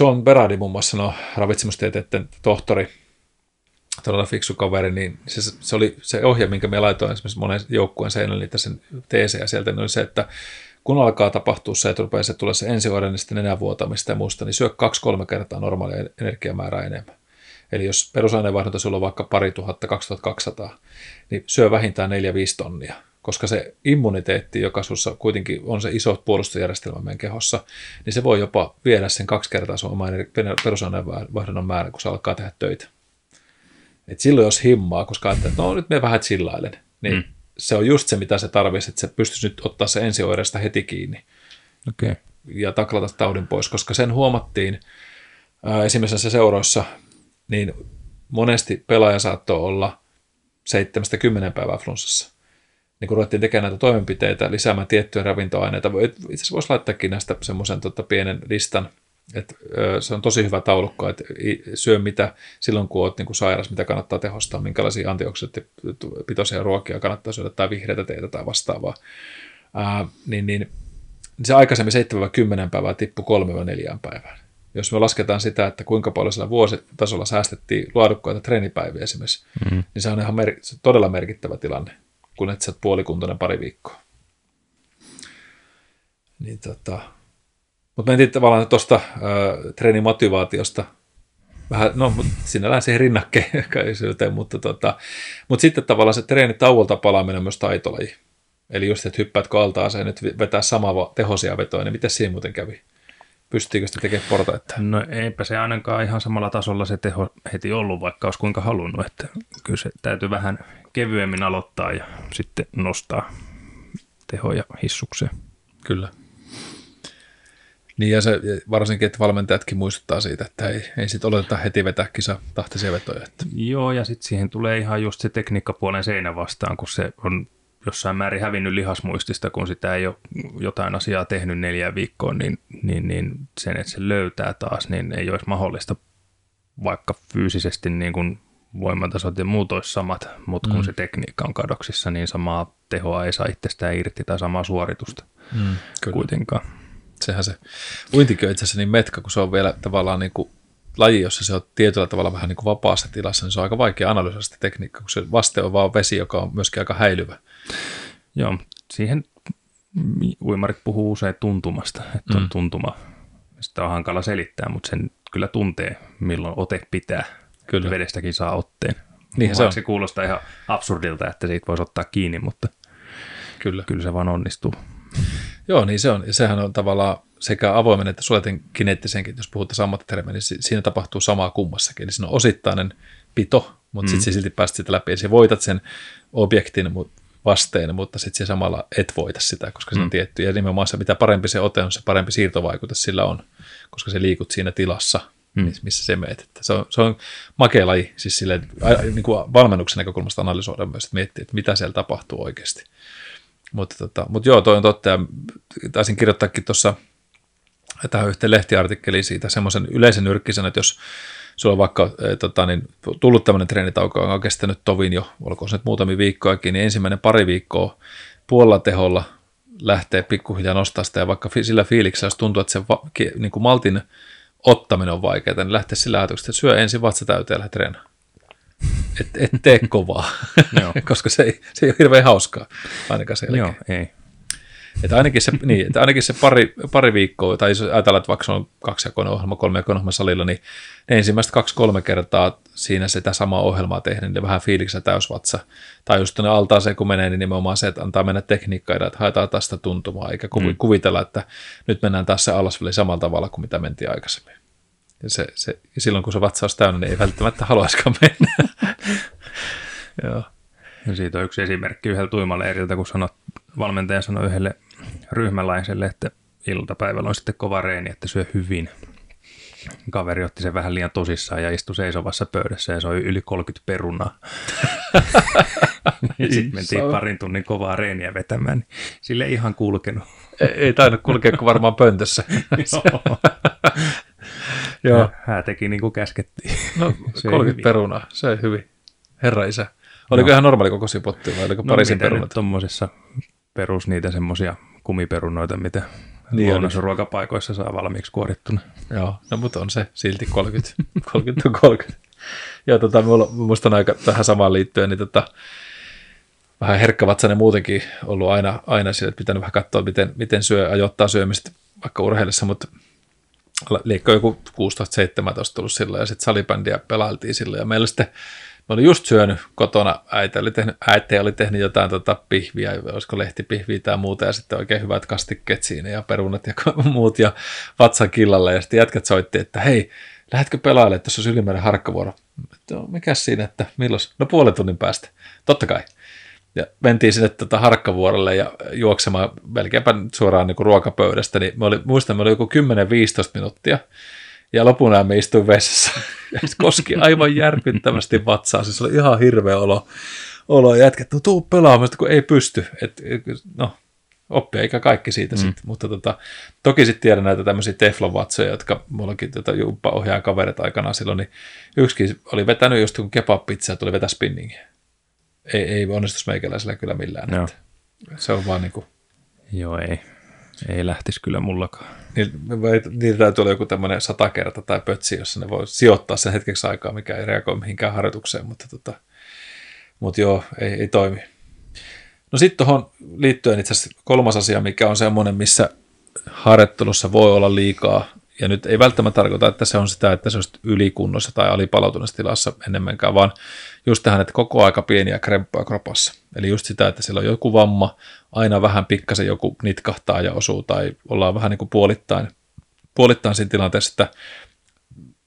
John Berardi muun muassa, no, ravitsemustieteiden tohtori, todella fiksu kaveri, niin se, se oli se ohje, minkä me laitoin esimerkiksi monen joukkueen seinälle niitä sen teesejä sieltä, niin oli se, että kun alkaa tapahtua se, että rupeaa se tulee se ensioire, niin sitten nenävuotamista ja muusta, niin syö kaksi-kolme kertaa normaalia energiamäärää enemmän. Eli jos perusaineenvaihdunta sulla on vaikka pari tuhatta, 2200, niin syö vähintään 4-5 tonnia, koska se immuniteetti, joka sinussa kuitenkin on se iso puolustusjärjestelmä meidän kehossa, niin se voi jopa viedä sen kaksi kertaa sun oma perusaineenvaihdunnan määrän, kun se alkaa tehdä töitä. Et silloin jos himmaa, koska ajattelee, että no nyt me vähän chillailen, niin mm. se on just se, mitä se tarvitsisi, että se pystyisi nyt ottaa se ensioireista heti kiinni. Okay. Ja taklata taudin pois, koska sen huomattiin ää, esimerkiksi seuroissa, niin monesti pelaaja saattoi olla 7-10 päivää flunssassa. Niin kun ruvettiin tekemään näitä toimenpiteitä, lisäämään tiettyjä ravintoaineita, itse asiassa voisi laittaakin näistä semmoisen tota, pienen listan – et, se on tosi hyvä taulukko, että syö mitä silloin, kun olet niin kuin sairas, mitä kannattaa tehostaa, minkälaisia antioksidaattipitoisia ruokia kannattaa syödä tai vihreitä teitä tai vastaavaa. Ää, niin, niin se aikaisemmin 7-10 päivää tippui 3-4 päivään. Jos me lasketaan sitä, että kuinka paljon sillä vuositasolla säästettiin laadukkaita treenipäiviä esimerkiksi, mm-hmm. niin se on ihan mer- todella merkittävä tilanne, kun et sä puolikuntoinen pari viikkoa. Niin tota, mutta mentiin tavallaan tuosta treenimotivaatiosta vähän, no sinällään siihen rinnakkeisyyteen, mutta, tota, mutta sitten tavallaan se treenitauolta palaaminen on myös taitolaji. Eli just, että hyppäätkö altaaseen nyt vetää samaa tehosia vetoja, niin miten siinä muuten kävi? Pystyykö sitä tekemään portaita? No eipä se ainakaan ihan samalla tasolla se teho heti ollut, vaikka olisi kuinka halunnut. Että kyllä se täytyy vähän kevyemmin aloittaa ja sitten nostaa tehoja hissukseen. Kyllä. Niin ja se varsinkin, että valmentajatkin muistuttaa siitä, että ei, ei sitten oleta heti vetää kisa tahtisia vetoja. Että. Joo, ja sitten siihen tulee ihan just se tekniikkapuolen seinä vastaan, kun se on jossain määrin hävinnyt lihasmuistista, kun sitä ei ole jotain asiaa tehnyt neljä viikkoa, niin, niin, niin sen, että se löytää taas, niin ei olisi mahdollista vaikka fyysisesti niin kuin voimatasot ja muut olisi samat, mutta kun mm. se tekniikka on kadoksissa, niin samaa tehoa ei saa itsestään irti tai samaa suoritusta mm, kyllä. kuitenkaan. Sehän se uintikin on itse asiassa niin metka, kun se on vielä tavallaan niin kuin laji, jossa se on tietyllä tavalla vähän niin kuin vapaassa tilassa, niin se on aika vaikea analysoida sitä tekniikkaa, kun se vaste on vaan vesi, joka on myöskin aika häilyvä. Joo, siihen uimarit puhuu usein tuntumasta, että on mm. tuntuma. Sitä on hankala selittää, mutta sen kyllä tuntee, milloin ote pitää. Kyllä. Vedestäkin saa otteen. Niin se, on. se kuulostaa ihan absurdilta, että siitä voisi ottaa kiinni, mutta kyllä, kyllä se vaan onnistuu. Joo, niin se on. Sehän on tavallaan sekä avoimen että suljetun kineettisenkin, jos puhutaan ammattitermiä, niin siinä tapahtuu samaa kummassakin. Eli siinä on osittainen pito, mutta mm. sitten silti päästä sitä läpi ja voitat sen objektin vasteen, mutta sitten samalla et voita sitä, koska se on mm. tietty. Ja nimenomaan se, mitä parempi se ote on, se parempi siirtovaikutus sillä on, koska se liikut siinä tilassa, mm. missä se meet. Että se, on, se on makea laji, siis silleen, niin kuin valmennuksen näkökulmasta analysoida myös, että miettiä, että mitä siellä tapahtuu oikeasti. Mutta, tota, mutta joo, toi on totta, ja taisin kirjoittaakin tuossa tähän yhteen lehtiartikkeliin siitä semmoisen yleisen yrkkisen, että jos sulla on vaikka e, tota, niin, tullut tämmöinen treenitauko, joka on kestänyt tovin jo, olkoon se nyt muutamia viikkoakin, niin ensimmäinen pari viikkoa puolella teholla lähtee pikkuhiljaa nostaa sitä, ja vaikka sillä fiiliksellä, jos tuntuu, että se va, niin kuin maltin ottaminen on vaikeaa, niin lähtee sillä ajatuksella, että syö ensin vatsa täyteen ja treenaamaan. Et, et tee kovaa, koska se ei, se ei ole hirveän hauskaa ainakaan sen Joo, ei. Että ainakin se, niin, että ainakin se pari, pari viikkoa, tai jos ajatellaan, että vaikka on kaksijakoinen ohjelma, kolmejakoinen ohjelma salilla, niin ne ensimmäistä kaksi-kolme kertaa siinä sitä samaa ohjelmaa tehdä, niin vähän fiiliksellä täysvatsa. Tai just tuonne altaaseen, kun menee, niin nimenomaan se, että antaa mennä tekniikkaa, että haetaan tästä tuntumaa, eikä mm. kuvitella, että nyt mennään taas se alasväli samalla tavalla kuin mitä mentiin aikaisemmin. Ja, se, se, ja silloin kun se vatsa olisi täynnä, niin ei välttämättä haluaisikaan mennä. Joo. Ja siitä on yksi esimerkki yhdellä tuimaleiriltä, kun sanot, valmentaja sanoi yhdelle ryhmäläiselle, että iltapäivällä on sitten kova reeni, että syö hyvin. Kaveri otti sen vähän liian tosissaan ja istui seisovassa pöydässä ja soi yli 30 perunaa. ja sitten mentiin parin tunnin kovaa reeniä vetämään, niin sille ihan kulkenut. ei, ei tainnut kulkea kuin varmaan pöntössä. Joo. Hän teki niin kuin käskettiin. No, 30 perunaa, se on hyvin. Herra isä. Oliko no. ihan normaali kokoisia pottia vai oliko no, parisin perunat? tuommoisessa perus niitä semmoisia kumiperunoita, mitä niin ruokapaikoissa saa valmiiksi kuorittuna. Joo, no mutta on se silti 30, 30 30. Joo, tota, mulla, muistan aika tähän samaan liittyen, niin tota, vähän herkkävatsainen muutenkin ollut aina, aina sille, että pitänyt vähän katsoa, miten, miten syö, ajoittaa syömistä vaikka urheilessa, mutta liekko joku 16-17 tullut silloin ja sitten salibändiä pelailtiin silloin ja meillä sitten Mä olin just syönyt kotona, äiti oli tehnyt, äiti oli tehnyt jotain tota pihviä, olisiko lehtipihviä tai muuta, ja sitten oikein hyvät kastikkeet siinä ja perunat ja muut, ja vatsan killalla, ja sitten jätkät soitti, että hei, lähdetkö pelaamaan, että tässä on ylimääräinen harkkavuoro? No, mikä siinä, että milloin? No puolen tunnin päästä. Totta kai. Ja mentiin sinne tota harkkavuorolle ja juoksemaan melkeinpä suoraan niin kuin ruokapöydästä, niin me oli, muistan, me oli joku 10-15 minuuttia, ja lopun me istuin vessassa. Ja se koski aivan järkyttävästi vatsaa. Siis oli ihan hirveä olo. olo. Ja jätket, no tuu pelaamaan, kun ei pysty. Et, no, oppia eikä kaikki siitä mm. sitten. Mutta tota, toki sitten tiedän näitä tämmöisiä teflon-vatsoja, jotka mullakin tota, jumppa ohjaa kaverit aikana silloin, niin yksikin oli vetänyt just kun kebab-pizza ja tuli vetä spinningiä. Ei, ei onnistus meikäläisellä kyllä millään. No. Se on vaan niin kuin... Joo, ei. Ei lähtisi kyllä mullakaan. Niin, niillä täytyy olla joku tämmöinen satakerta tai pötsi, jossa ne voi sijoittaa sen hetkeksi aikaa, mikä ei reagoi mihinkään harjoitukseen, mutta, tota, mutta joo, ei, ei toimi. No sitten tuohon liittyen itse asiassa kolmas asia, mikä on semmoinen, missä harjoittelussa voi olla liikaa ja nyt ei välttämättä tarkoita, että se on sitä, että se on ylikunnossa tai alipalautuneessa tilassa ennemmänkään, vaan just tähän, että koko aika pieniä kremppoja kropassa. Eli just sitä, että siellä on joku vamma, aina vähän pikkasen joku nitkahtaa ja osuu, tai ollaan vähän niin kuin puolittain, puolittain siinä tilanteessa, että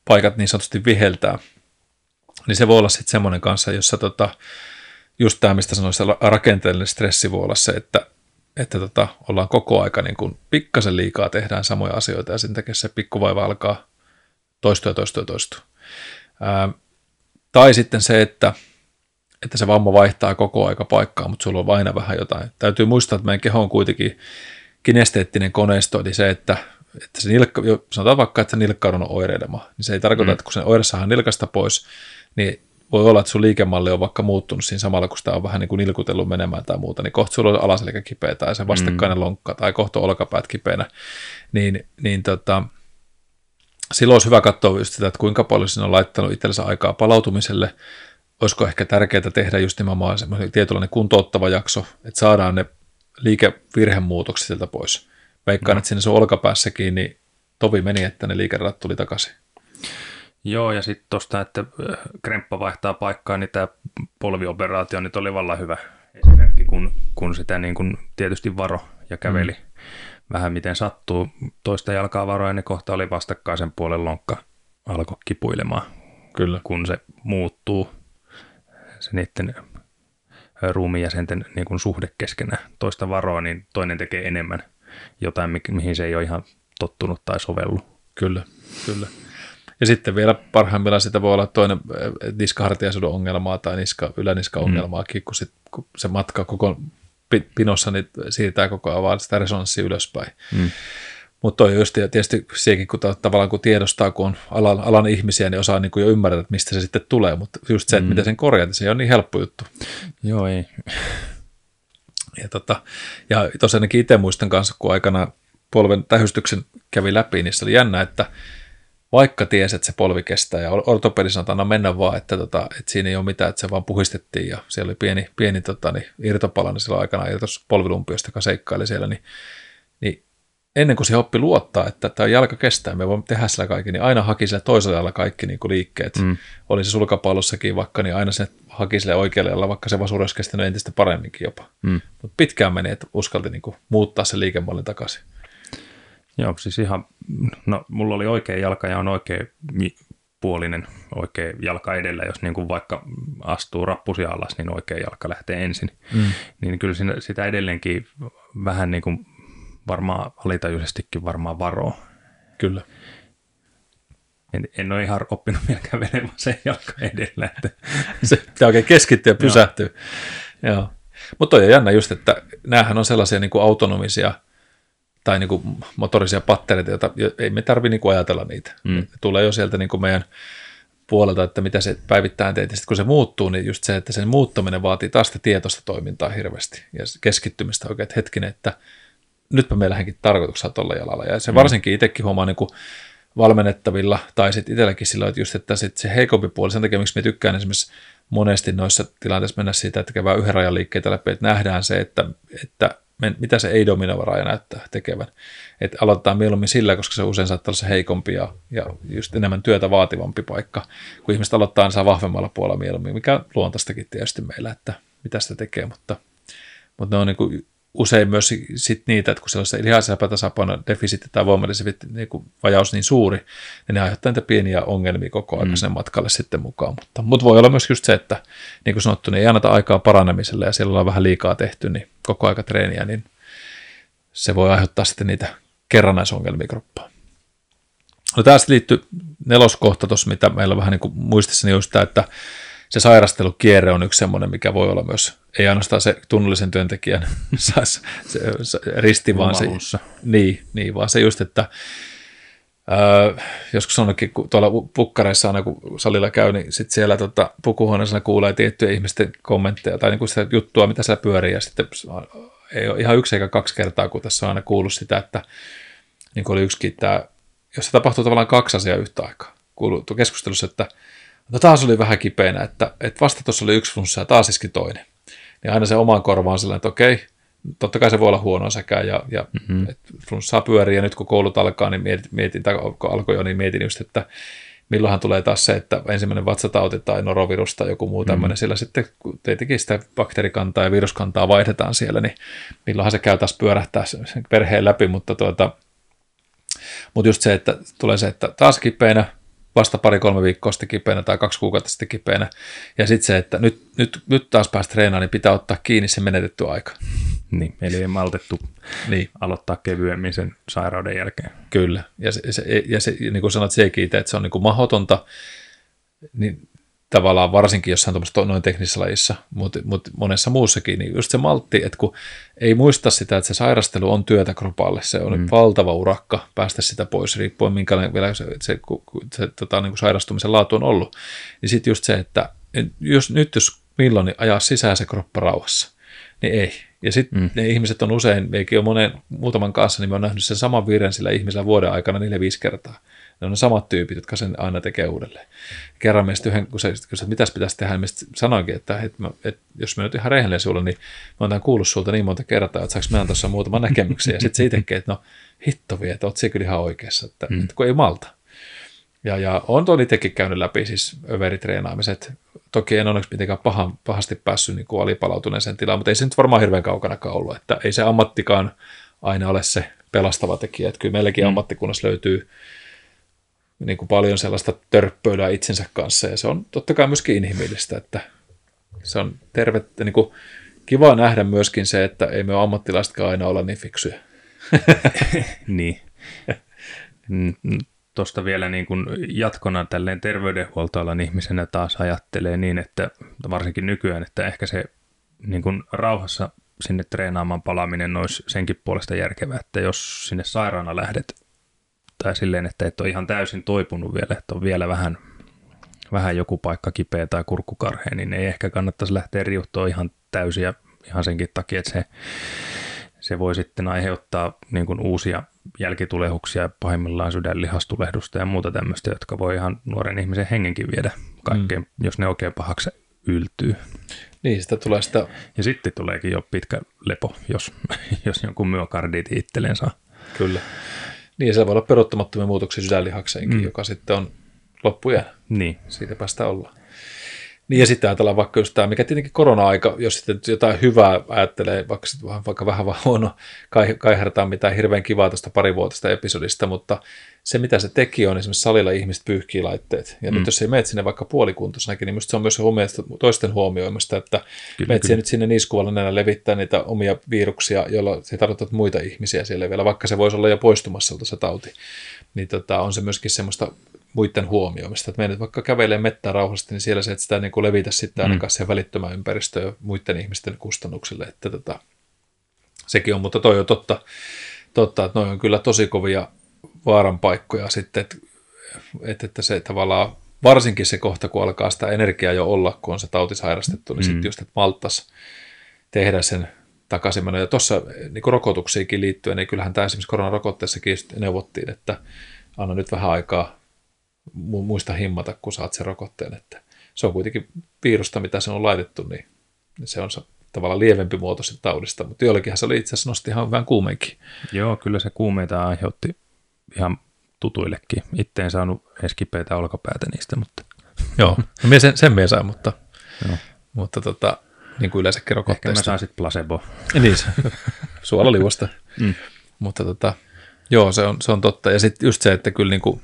paikat niin sanotusti viheltää. Niin se voi olla sitten semmoinen kanssa, jossa tota, just tämä, mistä sanoin, se rakenteellinen stressi voi olla se, että tota, ollaan koko aika niin kuin pikkasen liikaa tehdään samoja asioita ja sen takia se pikkuvaiva alkaa toistua ja toistua ja toistua. Ää, tai sitten se, että, että se vamma vaihtaa koko aika paikkaa, mutta sulla on aina vähän jotain. Täytyy muistaa, että meidän keho on kuitenkin kinesteettinen koneisto, eli se, että, että se nilkka, sanotaan vaikka, että se nilkka on oireilema, niin se ei tarkoita, mm. että kun sen oire saadaan nilkasta pois, niin voi olla, että sun liikemalli on vaikka muuttunut siinä samalla, kun sitä on vähän niin kuin nilkutellut menemään tai muuta, niin kohta sulla on alaselkä kipeä tai se vastakkainen mm. lonkka tai kohta olkapäät kipeänä, niin, niin tota, silloin olisi hyvä katsoa just sitä, että kuinka paljon sinä on laittanut itsellensä aikaa palautumiselle, olisiko ehkä tärkeää tehdä just nimenomaan semmoinen tietynlainen kuntouttava jakso, että saadaan ne liikevirhemuutokset sieltä pois. Veikkaan, no. että sinne sun olkapäässäkin, niin tovi meni, että ne liikeradat tuli takaisin. Joo, ja sitten tuosta, että äh, kremppa vaihtaa paikkaa, niin tämä polvioperaatio nyt oli vallan hyvä esimerkki, kun, kun sitä niin kun tietysti varo ja käveli mm. vähän miten sattuu. Toista jalkaa varoja, niin kohta oli vastakkaisen puolen lonkka alkoi kipuilemaan. Kyllä. Kun se muuttuu, se niiden äh, ruumijäsenten niin kun suhde keskenään toista varoa, niin toinen tekee enemmän jotain, mihin se ei ole ihan tottunut tai sovellu. Kyllä, kyllä. Ja sitten vielä parhaimmillaan sitä voi olla toinen niskahartiaisuuden ongelmaa tai niska, yläniska-ongelmaakin, mm. kun, sit, kun se matka koko pinossa niin siirtää koko ajan vaan sitä resonanssia ylöspäin. Mm. Mutta toi just tietysti sekin, kun tavallaan kun tiedostaa, kun on alan, alan ihmisiä, niin osaa niin kuin jo ymmärtää, että mistä se sitten tulee, mutta just se, että mm. miten sen korjata, se ei ole niin helppo juttu. Joo, ei. Ja, tota, ja tosiaan itse muistan kanssa, kun aikana polven tähystyksen kävi läpi, niin se oli jännä, että vaikka tiesi, että se polvi kestää ja ortopedi sanoi, että mennä vaan, että, tota, että siinä ei ole mitään, että se vaan puhistettiin ja siellä oli pieni, pieni tota, niin, irtopala, niin silloin aikana irtos polvilumpiosta, joka seikkaili siellä, niin, niin ennen kuin se oppi luottaa, että tämä jalka kestää, me voimme tehdä sillä kaikki, niin aina haki sillä toisella jalalla kaikki niin kuin liikkeet. Mm. Oli se sulkapallossakin vaikka, niin aina se haki sille oikealle jalalla, vaikka se vasuri olisi kestänyt entistä paremminkin jopa. Mm. Mutta pitkään meni, että uskalti niin kuin muuttaa se liikemallin takaisin. Joo, siis ihan, no mulla oli oikea jalka ja on oikein puolinen oikea jalka edellä, jos niin kuin vaikka astuu rappusia alas, niin oikea jalka lähtee ensin. Mm. Niin kyllä siinä, sitä edelleenkin vähän niin kuin varmaan alitajuisestikin varmaan varoo. Kyllä. En, en ole ihan oppinut vielä kävelemään sen jalka edellä. Että. Se pitää oikein keskittyä ja pysähtyä. Joo. Mutta on jännä just, että näähän on sellaisia niin kuin autonomisia – tai niin kuin motorisia pattereita, joita ei me tarvitse niin ajatella niitä. Mm. Tulee jo sieltä niin kuin meidän puolelta, että mitä se päivittäin teet. Sitten kun se muuttuu, niin just se, että sen muuttaminen vaatii taas sitä tietoista toimintaa hirveästi ja keskittymistä oikein, että hetkinen, että nytpä me lähdenkin tarkoituksella tuolla jalalla. Ja se mm. varsinkin itsekin huomaa niin kuin valmennettavilla tai sitten itselläkin sillä että just, että sit se heikompi puoli, sen takia miksi me tykkään esimerkiksi monesti noissa tilanteissa mennä siitä, että käydään yhden rajan liikkeitä läpi, että nähdään se, että, että mitä se ei-dominoiva raja näyttää tekevän. Et aloitetaan mieluummin sillä, koska se usein saattaa olla se heikompi ja, ja just enemmän työtä vaativampi paikka, kun ihmiset aloittaa aina vahvemmalla puolella mieluummin, mikä luontaistakin tietysti meillä, että mitä sitä tekee, mutta, mutta ne on niin kuin usein myös sit niitä, että kun se on se lihasepätasapaino, defisiitti tai voimallisen niin vajaus niin suuri, niin ne aiheuttaa niitä pieniä ongelmia koko ajan mm. sen matkalle sitten mukaan. Mutta, mutta voi olla myös just se, että niin kuin sanottu, niin ei anneta aikaa paranemiselle ja siellä on vähän liikaa tehty, niin koko aika treeniä, niin se voi aiheuttaa sitten niitä kerrannaisongelmia kroppaan. No tästä liittyy neloskohta tuossa, mitä meillä on vähän niin kuin muistissa, niin just tämä, että se sairastelukierre on yksi semmoinen, mikä voi olla myös, ei ainoastaan se tunnollisen työntekijän se, se, se risti, vaan se, niin, niin, vaan se just, että Öö, joskus onkin, kun tuolla pukkareissa aina kun salilla käy, niin sitten siellä tota, pukuhuoneessa kuulee tiettyjä ihmisten kommentteja tai niin sitä juttua, mitä siellä pyörii, ja sitten ei ole ihan yksi eikä kaksi kertaa, kun tässä on aina kuullut sitä, että niin kuin oli yksikin tämä, jos se tapahtuu tavallaan kaksi asiaa yhtä aikaa, kuuluu keskustelussa, että no taas oli vähän kipeänä, että, että vasta tuossa oli yksi flunssa ja taas iski toinen. Niin aina se omaan korvaan sellainen, että okei, totta kai se voi olla huono sekä, ja, ja mm-hmm. flunssaa pyörii, ja nyt kun koulut alkaa, niin mietin, mietin tai alkoi jo, niin mietin just, että milloinhan tulee taas se, että ensimmäinen vatsatauti tai norovirus tai joku muu tämmöinen, mm. sillä sitten tietenkin sitä bakteerikantaa ja viruskantaa vaihdetaan siellä, niin milloinhan se käy taas pyörähtää sen perheen läpi, mutta tuota, mutta just se, että tulee se, että taas kipeänä, vasta pari-kolme viikkoa sitten kipeänä tai kaksi kuukautta sitten kipeänä. Ja sitten se, että nyt, nyt, nyt taas päästä treenaamaan, niin pitää ottaa kiinni se menetetty aika. Niin, eli ei maltettu niin. aloittaa kevyemmin sen sairauden jälkeen. Kyllä, ja se, se, ja se niin kuin sanot sekin itse, että se on niin kuin mahdotonta, niin tavallaan varsinkin jossain tuommoisessa noin teknisessä lajissa, mutta, mutta monessa muussakin, niin just se maltti, että kun ei muista sitä, että se sairastelu on työtä kropalle, se on mm. valtava urakka päästä sitä pois, riippuen minkälainen vielä se, se, se tota, niin kuin sairastumisen laatu on ollut, niin sitten just se, että jos, nyt jos milloin niin ajaa sisään se kroppa rauhassa, niin ei. Ja sitten mm. ne ihmiset on usein, meikin on monen, muutaman kanssa, niin me on nähnyt sen saman virren sillä ihmisellä vuoden aikana neljä viisi kertaa. Ne on ne samat tyypit, jotka sen aina tekee uudelleen. Kerran meistä yhden, kun se kysyi, että mitäs pitäisi tehdä, niin sanoinkin, että, että, mä, että jos me nyt ihan rehellinen sulle, niin mä oon kuullut sulta niin monta kertaa, että saanko mä tuossa muutama näkemyksiä. Ja sitten se itsekin, että no hitto vie, että oot kyllä ihan oikeassa, että, mm. että kun ei malta. Ja, ja on tuon itsekin käynyt läpi siis överitreenaamiset. Toki en onneksi mitenkään pahan, pahasti päässyt niin kuin alipalautuneeseen tilaan, mutta ei se nyt varmaan hirveän kaukanakaan ollut. Että ei se ammattikaan aina ole se pelastava tekijä. Että kyllä meilläkin mm. ammattikunnassa löytyy niin kuin paljon sellaista törppöilyä itsensä kanssa, ja se on totta kai myöskin inhimillistä, että se on tervettä, niin kuin kiva nähdä myöskin se, että ei me ammattilaisetkaan aina olla niin fiksuja. niin. Tuosta vielä niin kuin jatkona tälleen terveydenhuoltoalan ihmisenä taas ajattelee niin, että varsinkin nykyään, että ehkä se niin kuin rauhassa sinne treenaamaan palaaminen olisi senkin puolesta järkevää, että jos sinne sairaana lähdet tai silleen, että et ole ihan täysin toipunut vielä, että on vielä vähän, vähän joku paikka kipeä tai kurkkukarhe, niin ei ehkä kannattaisi lähteä riuhtoon ihan täysiä ihan senkin takia, että se, se voi sitten aiheuttaa niin kuin uusia jälkitulehuksia, pahimmillaan sydänlihastulehdusta ja muuta tämmöistä, jotka voi ihan nuoren ihmisen hengenkin viedä kaikkeen, mm. jos ne oikein pahaksi yltyy. Niin, sitä tulee sitä... Ja sitten tuleekin jo pitkä lepo, jos, jos jonkun myokardiitin itselleen saa. Kyllä. Niin, se voi olla peruuttamattomia muutoksia sydänlihakseenkin, mm. joka sitten on loppujen. Niin. Siitä päästä olla. Niin ja sitten ajatellaan vaikka just tämä, mikä tietenkin korona-aika, jos sitten jotain hyvää ajattelee, vaikka, vaikka vähän vaan huono kaihertaa mitään hirveän kivaa tuosta parivuotista episodista, mutta se mitä se teki on esimerkiksi salilla ihmiset pyyhkii laitteet. Ja mm. nyt jos ei meet sinne vaikka puolikuntoisenakin, niin minusta se on myös toisten huomioimista, että kyllä, kyllä. nyt sinne niskuvalla näillä levittää niitä omia viruksia, joilla se tarkoittaa muita ihmisiä siellä vielä, vaikka se voisi olla jo poistumassa se tauti. Niin tota, on se myöskin semmoista muiden huomioimista. Että menet vaikka kävelee mettään rauhallisesti, niin siellä se, että sitä niin kuin levitä sitten mm. ainakaan siihen välittömään ympäristöön muiden ihmisten kustannuksille. Että tota, sekin on, mutta toi on totta, totta että noin on kyllä tosi kovia vaaran paikkoja sitten, että, että, että se tavallaan varsinkin se kohta, kun alkaa sitä energiaa jo olla, kun on se tauti sairastettu, niin mm. sitten just, että malttas tehdä sen takaisinmeno. Ja tuossa niin rokotuksiinkin liittyen, niin kyllähän tämä esimerkiksi koronarokotteessakin neuvottiin, että anna nyt vähän aikaa muista himmata, kun saat sen rokotteen. Että se on kuitenkin virusta, mitä se on laitettu, niin se on tavallaan lievempi muoto sitä taudista, mutta joillekinhan se oli itse asiassa nosti ihan vähän kuumeenkin. Joo, kyllä se kuumeita aiheutti ihan tutuillekin. Itse en saanut edes kipeitä olkapäätä niistä, mutta... Joo, no sen, sen mie sain, mutta, Joo. mutta tota, niin kuin yleensäkin rokotteista. Ehkä mä saan sitten placebo. niin, suolaliuosta. mm. Mutta tota, joo, se on, se on totta. Ja sitten just se, että kyllä niin kuin,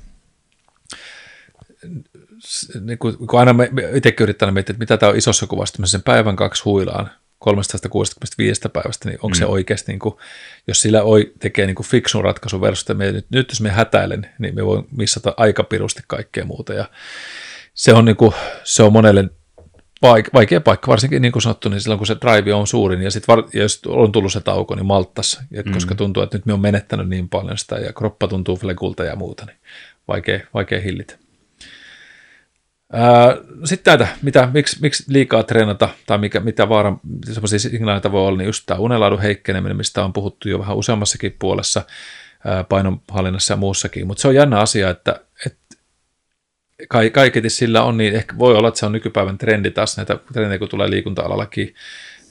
niin kuin, kun aina me, itsekin yrittänyt miettiä, että mitä tämä on isossa kuvassa, sen päivän kaksi huilaan 365 päivästä, niin onko mm. se oikeasti, niin kuin, jos sillä oi, tekee niin kuin fiksun ratkaisun versus, että me, nyt, nyt jos me hätäilen, niin me voi missata aika pirusti kaikkea muuta. Ja se on, niin kuin, se on monelle vaikea paikka, varsinkin niin kuin sanottu, niin silloin kun se drive on suurin ja sitten var, jos on tullut se tauko, niin malttas, mm. koska tuntuu, että nyt me on menettänyt niin paljon sitä ja kroppa tuntuu flekulta ja muuta, niin vaikea, vaikea hillitä. Sitten näitä, mitä, miksi, miksi liikaa treenata tai mikä, mitä vaaran, sellaisia signaaleita voi olla, niin just tämä unelaadun heikkeneminen, mistä on puhuttu jo vähän useammassakin puolessa painonhallinnassa ja muussakin, mutta se on jännä asia, että, että kaiketi sillä on, niin ehkä voi olla, että se on nykypäivän trendi taas näitä trendejä, kun tulee liikunta-alallakin,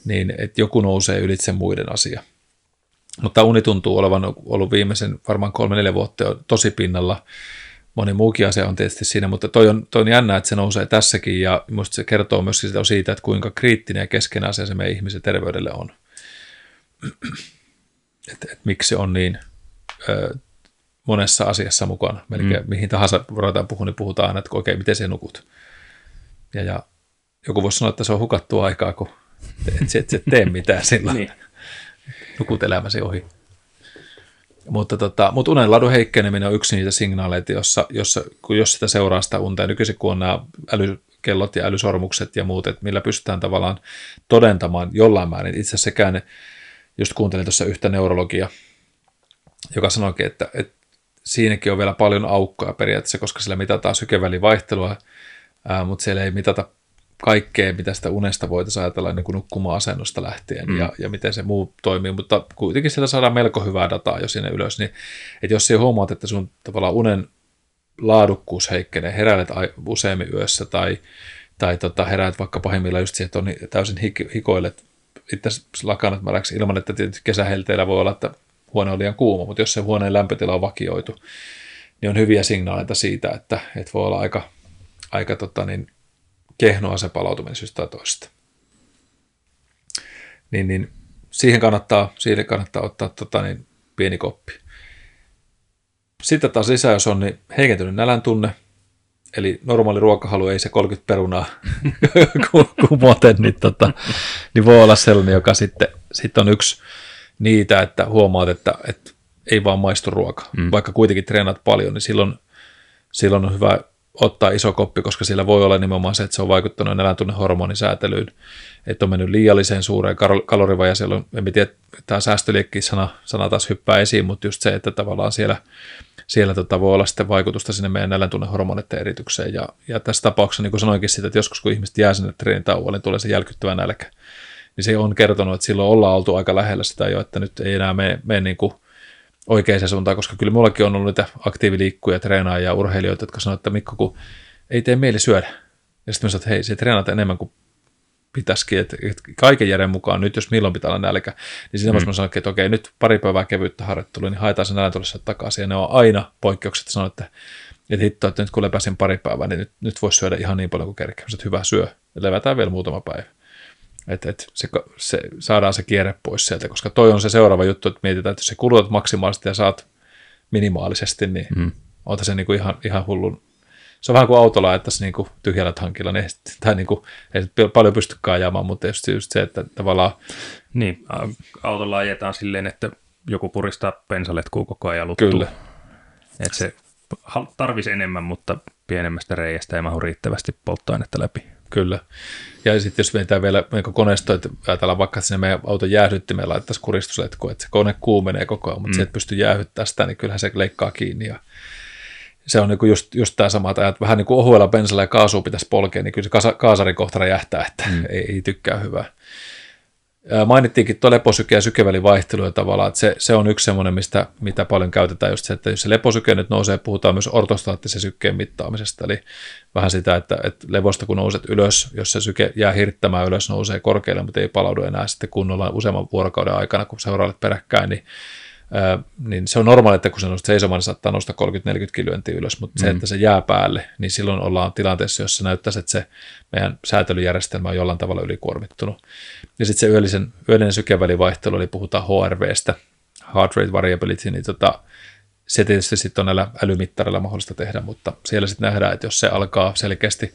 niin että joku nousee ylitse muiden asia. Mutta uni tuntuu olevan ollut viimeisen varmaan kolme neljä vuotta jo tosi pinnalla, moni muukin asia on tietysti siinä, mutta toi on, toi on jännä, että se nousee tässäkin ja minusta se kertoo myös siitä, että kuinka kriittinen ja keskeinen asia se meidän ihmisen terveydelle on. että et, miksi se on niin ö, monessa asiassa mukana. Melkein mm. mihin tahansa ruvetaan puhua, niin puhutaan aina, että okei, miten se nukut. Ja, ja joku voisi sanoa, että se on hukattu aikaa, kun et, et, et tee mitään sillä. niin. Nukut elämäsi ohi. Mutta, tota, mutta unenlaadun heikkeneminen on yksi niitä signaaleita, jossa, jossa kun jos sitä seuraa sitä unta, ja nykyisin kun on nämä älykellot ja älysormukset ja muut, että millä pystytään tavallaan todentamaan jollain määrin. Itse asiassa sekään, just kuuntelin tuossa yhtä neurologia, joka sanoikin, että, että siinäkin on vielä paljon aukkoja periaatteessa, koska sillä mitataan sykevälivaihtelua, mutta siellä ei mitata kaikkea, mitä sitä unesta voitaisiin ajatella niin kuin nukkuma-asennosta lähtien mm. ja, ja miten se muu toimii, mutta kuitenkin siellä saadaan melko hyvää dataa jo sinne ylös, niin että jos se huomaat, että sun tavallaan unen laadukkuus heikkenee, heräilet useammin yössä tai, tai tota, heräät vaikka pahimmillaan just siihen, että on täysin hik- hikoilet itse lakanat märäksi ilman, että tietysti kesähelteillä voi olla, että huone on liian kuuma, mutta jos se huoneen lämpötila on vakioitu, niin on hyviä signaaleita siitä, että, että voi olla aika, aika tota, niin, kehnoa se palautuminen syystä tai toista. Niin, niin siihen kannattaa, siihen kannattaa ottaa tota, niin, pieni koppi. Sitten taas lisää, jos on niin heikentynyt nälän tunne, eli normaali ruokahalu ei se 30 perunaa kumoten, niin, tota, niin voi olla sellainen, joka sitten, sitten on yksi niitä, että huomaat, että, että ei vaan maistu ruoka. Mm. Vaikka kuitenkin treenaat paljon, niin silloin, silloin on hyvä ottaa iso koppi, koska sillä voi olla nimenomaan se, että se on vaikuttanut eläintunnehormonisäätelyyn, että on mennyt liialliseen suureen kalorivaja, siellä on, en tiedä, tämä säästöliekki sana, sana taas hyppää esiin, mutta just se, että tavallaan siellä, siellä tota voi olla sitten vaikutusta sinne meidän eläintunnehormonitten eritykseen, ja, ja tässä tapauksessa, niin kuin sanoinkin sitä, että joskus kun ihmiset jää sinne treenitauolle, niin tulee se jälkyttävä nälkä, niin se on kertonut, että silloin ollaan oltu aika lähellä sitä jo, että nyt ei enää mene, mene niin kuin oikeaan suuntaan, koska kyllä mullakin on ollut niitä aktiiviliikkuja, treenaajia ja urheilijoita, jotka sanoo, että Mikko, kun ei tee mieli syödä. Ja sitten mä sanoin, että hei, se treenaat enemmän kuin pitäisikin, että, että kaiken järjen mukaan nyt, jos milloin pitää olla nälkä, niin siinä mm. mä sanoin, että okei, nyt pari päivää kevyyttä harjoittelua, niin haetaan sen nälän takaisin. Ja ne on aina poikkeukset, sanoin, että, että hitto, että nyt kun lepäsin pari päivää, niin nyt, nyt voisi syödä ihan niin paljon kuin kerkeä. Että hyvä syö. Ja levätään vielä muutama päivä. Että et se, se, saadaan se kierre pois sieltä, koska toi on se seuraava juttu, että mietitään, että jos se kulutat maksimaalisesti ja saat minimaalisesti, niin mm. on se niinku ihan, ihan hullun. Se on vähän kuin autolla että se niinku tyhjällä tankilla, niin ei, tai niinku, ei paljon pystykään ajamaan, mutta just, just se, että tavallaan... Niin, autolla ajetaan silleen, että joku puristaa pensaletkuu koko ajan luttuu. Kyllä. Että se tarvisi enemmän, mutta pienemmästä reiästä ei mahu riittävästi polttoainetta läpi. Kyllä. Ja sitten jos mietitään vielä niin koneisto, että ajatellaan vaikka, että sinne meidän auton jäähyttimeen laittaisiin kuristusletku, että se kone kuumenee koko ajan, mutta mm. se, että pystyy jäähyttämään sitä, niin kyllähän se leikkaa kiinni. Ja se on niin just, just tämä sama, että vähän niin kuin ohuella bensalla ja kaasua pitäisi polkea, niin kyllä se kaasarin kohta räjähtää, että mm. ei, ei tykkää hyvää. Mainittiinkin tuo leposyke ja sykevälivaihtelu tavallaan, että se, se on yksi semmoinen, mistä, mitä paljon käytetään just se, että jos se leposyke nyt nousee, puhutaan myös ortostaattisen sykkeen mittaamisesta, eli vähän sitä, että, että levosta kun nouset ylös, jos se syke jää hirttämään ylös, nousee korkealle, mutta ei palaudu enää sitten kunnolla useamman vuorokauden aikana, kun seuraavat peräkkäin, niin niin se on normaali, että kun se nostaa seisomaan, niin saattaa nostaa 30-40 kilometriä ylös, mutta mm. se, että se jää päälle, niin silloin ollaan tilanteessa, jossa näyttäisi, että se meidän säätelyjärjestelmä on jollain tavalla ylikuormittunut. Ja sitten se yöllisen, yöllinen sykevälivaihtelu, eli puhutaan HRVstä, heart rate variability, niin tota, se tietysti sitten on näillä älymittareilla mahdollista tehdä, mutta siellä sitten nähdään, että jos se alkaa selkeästi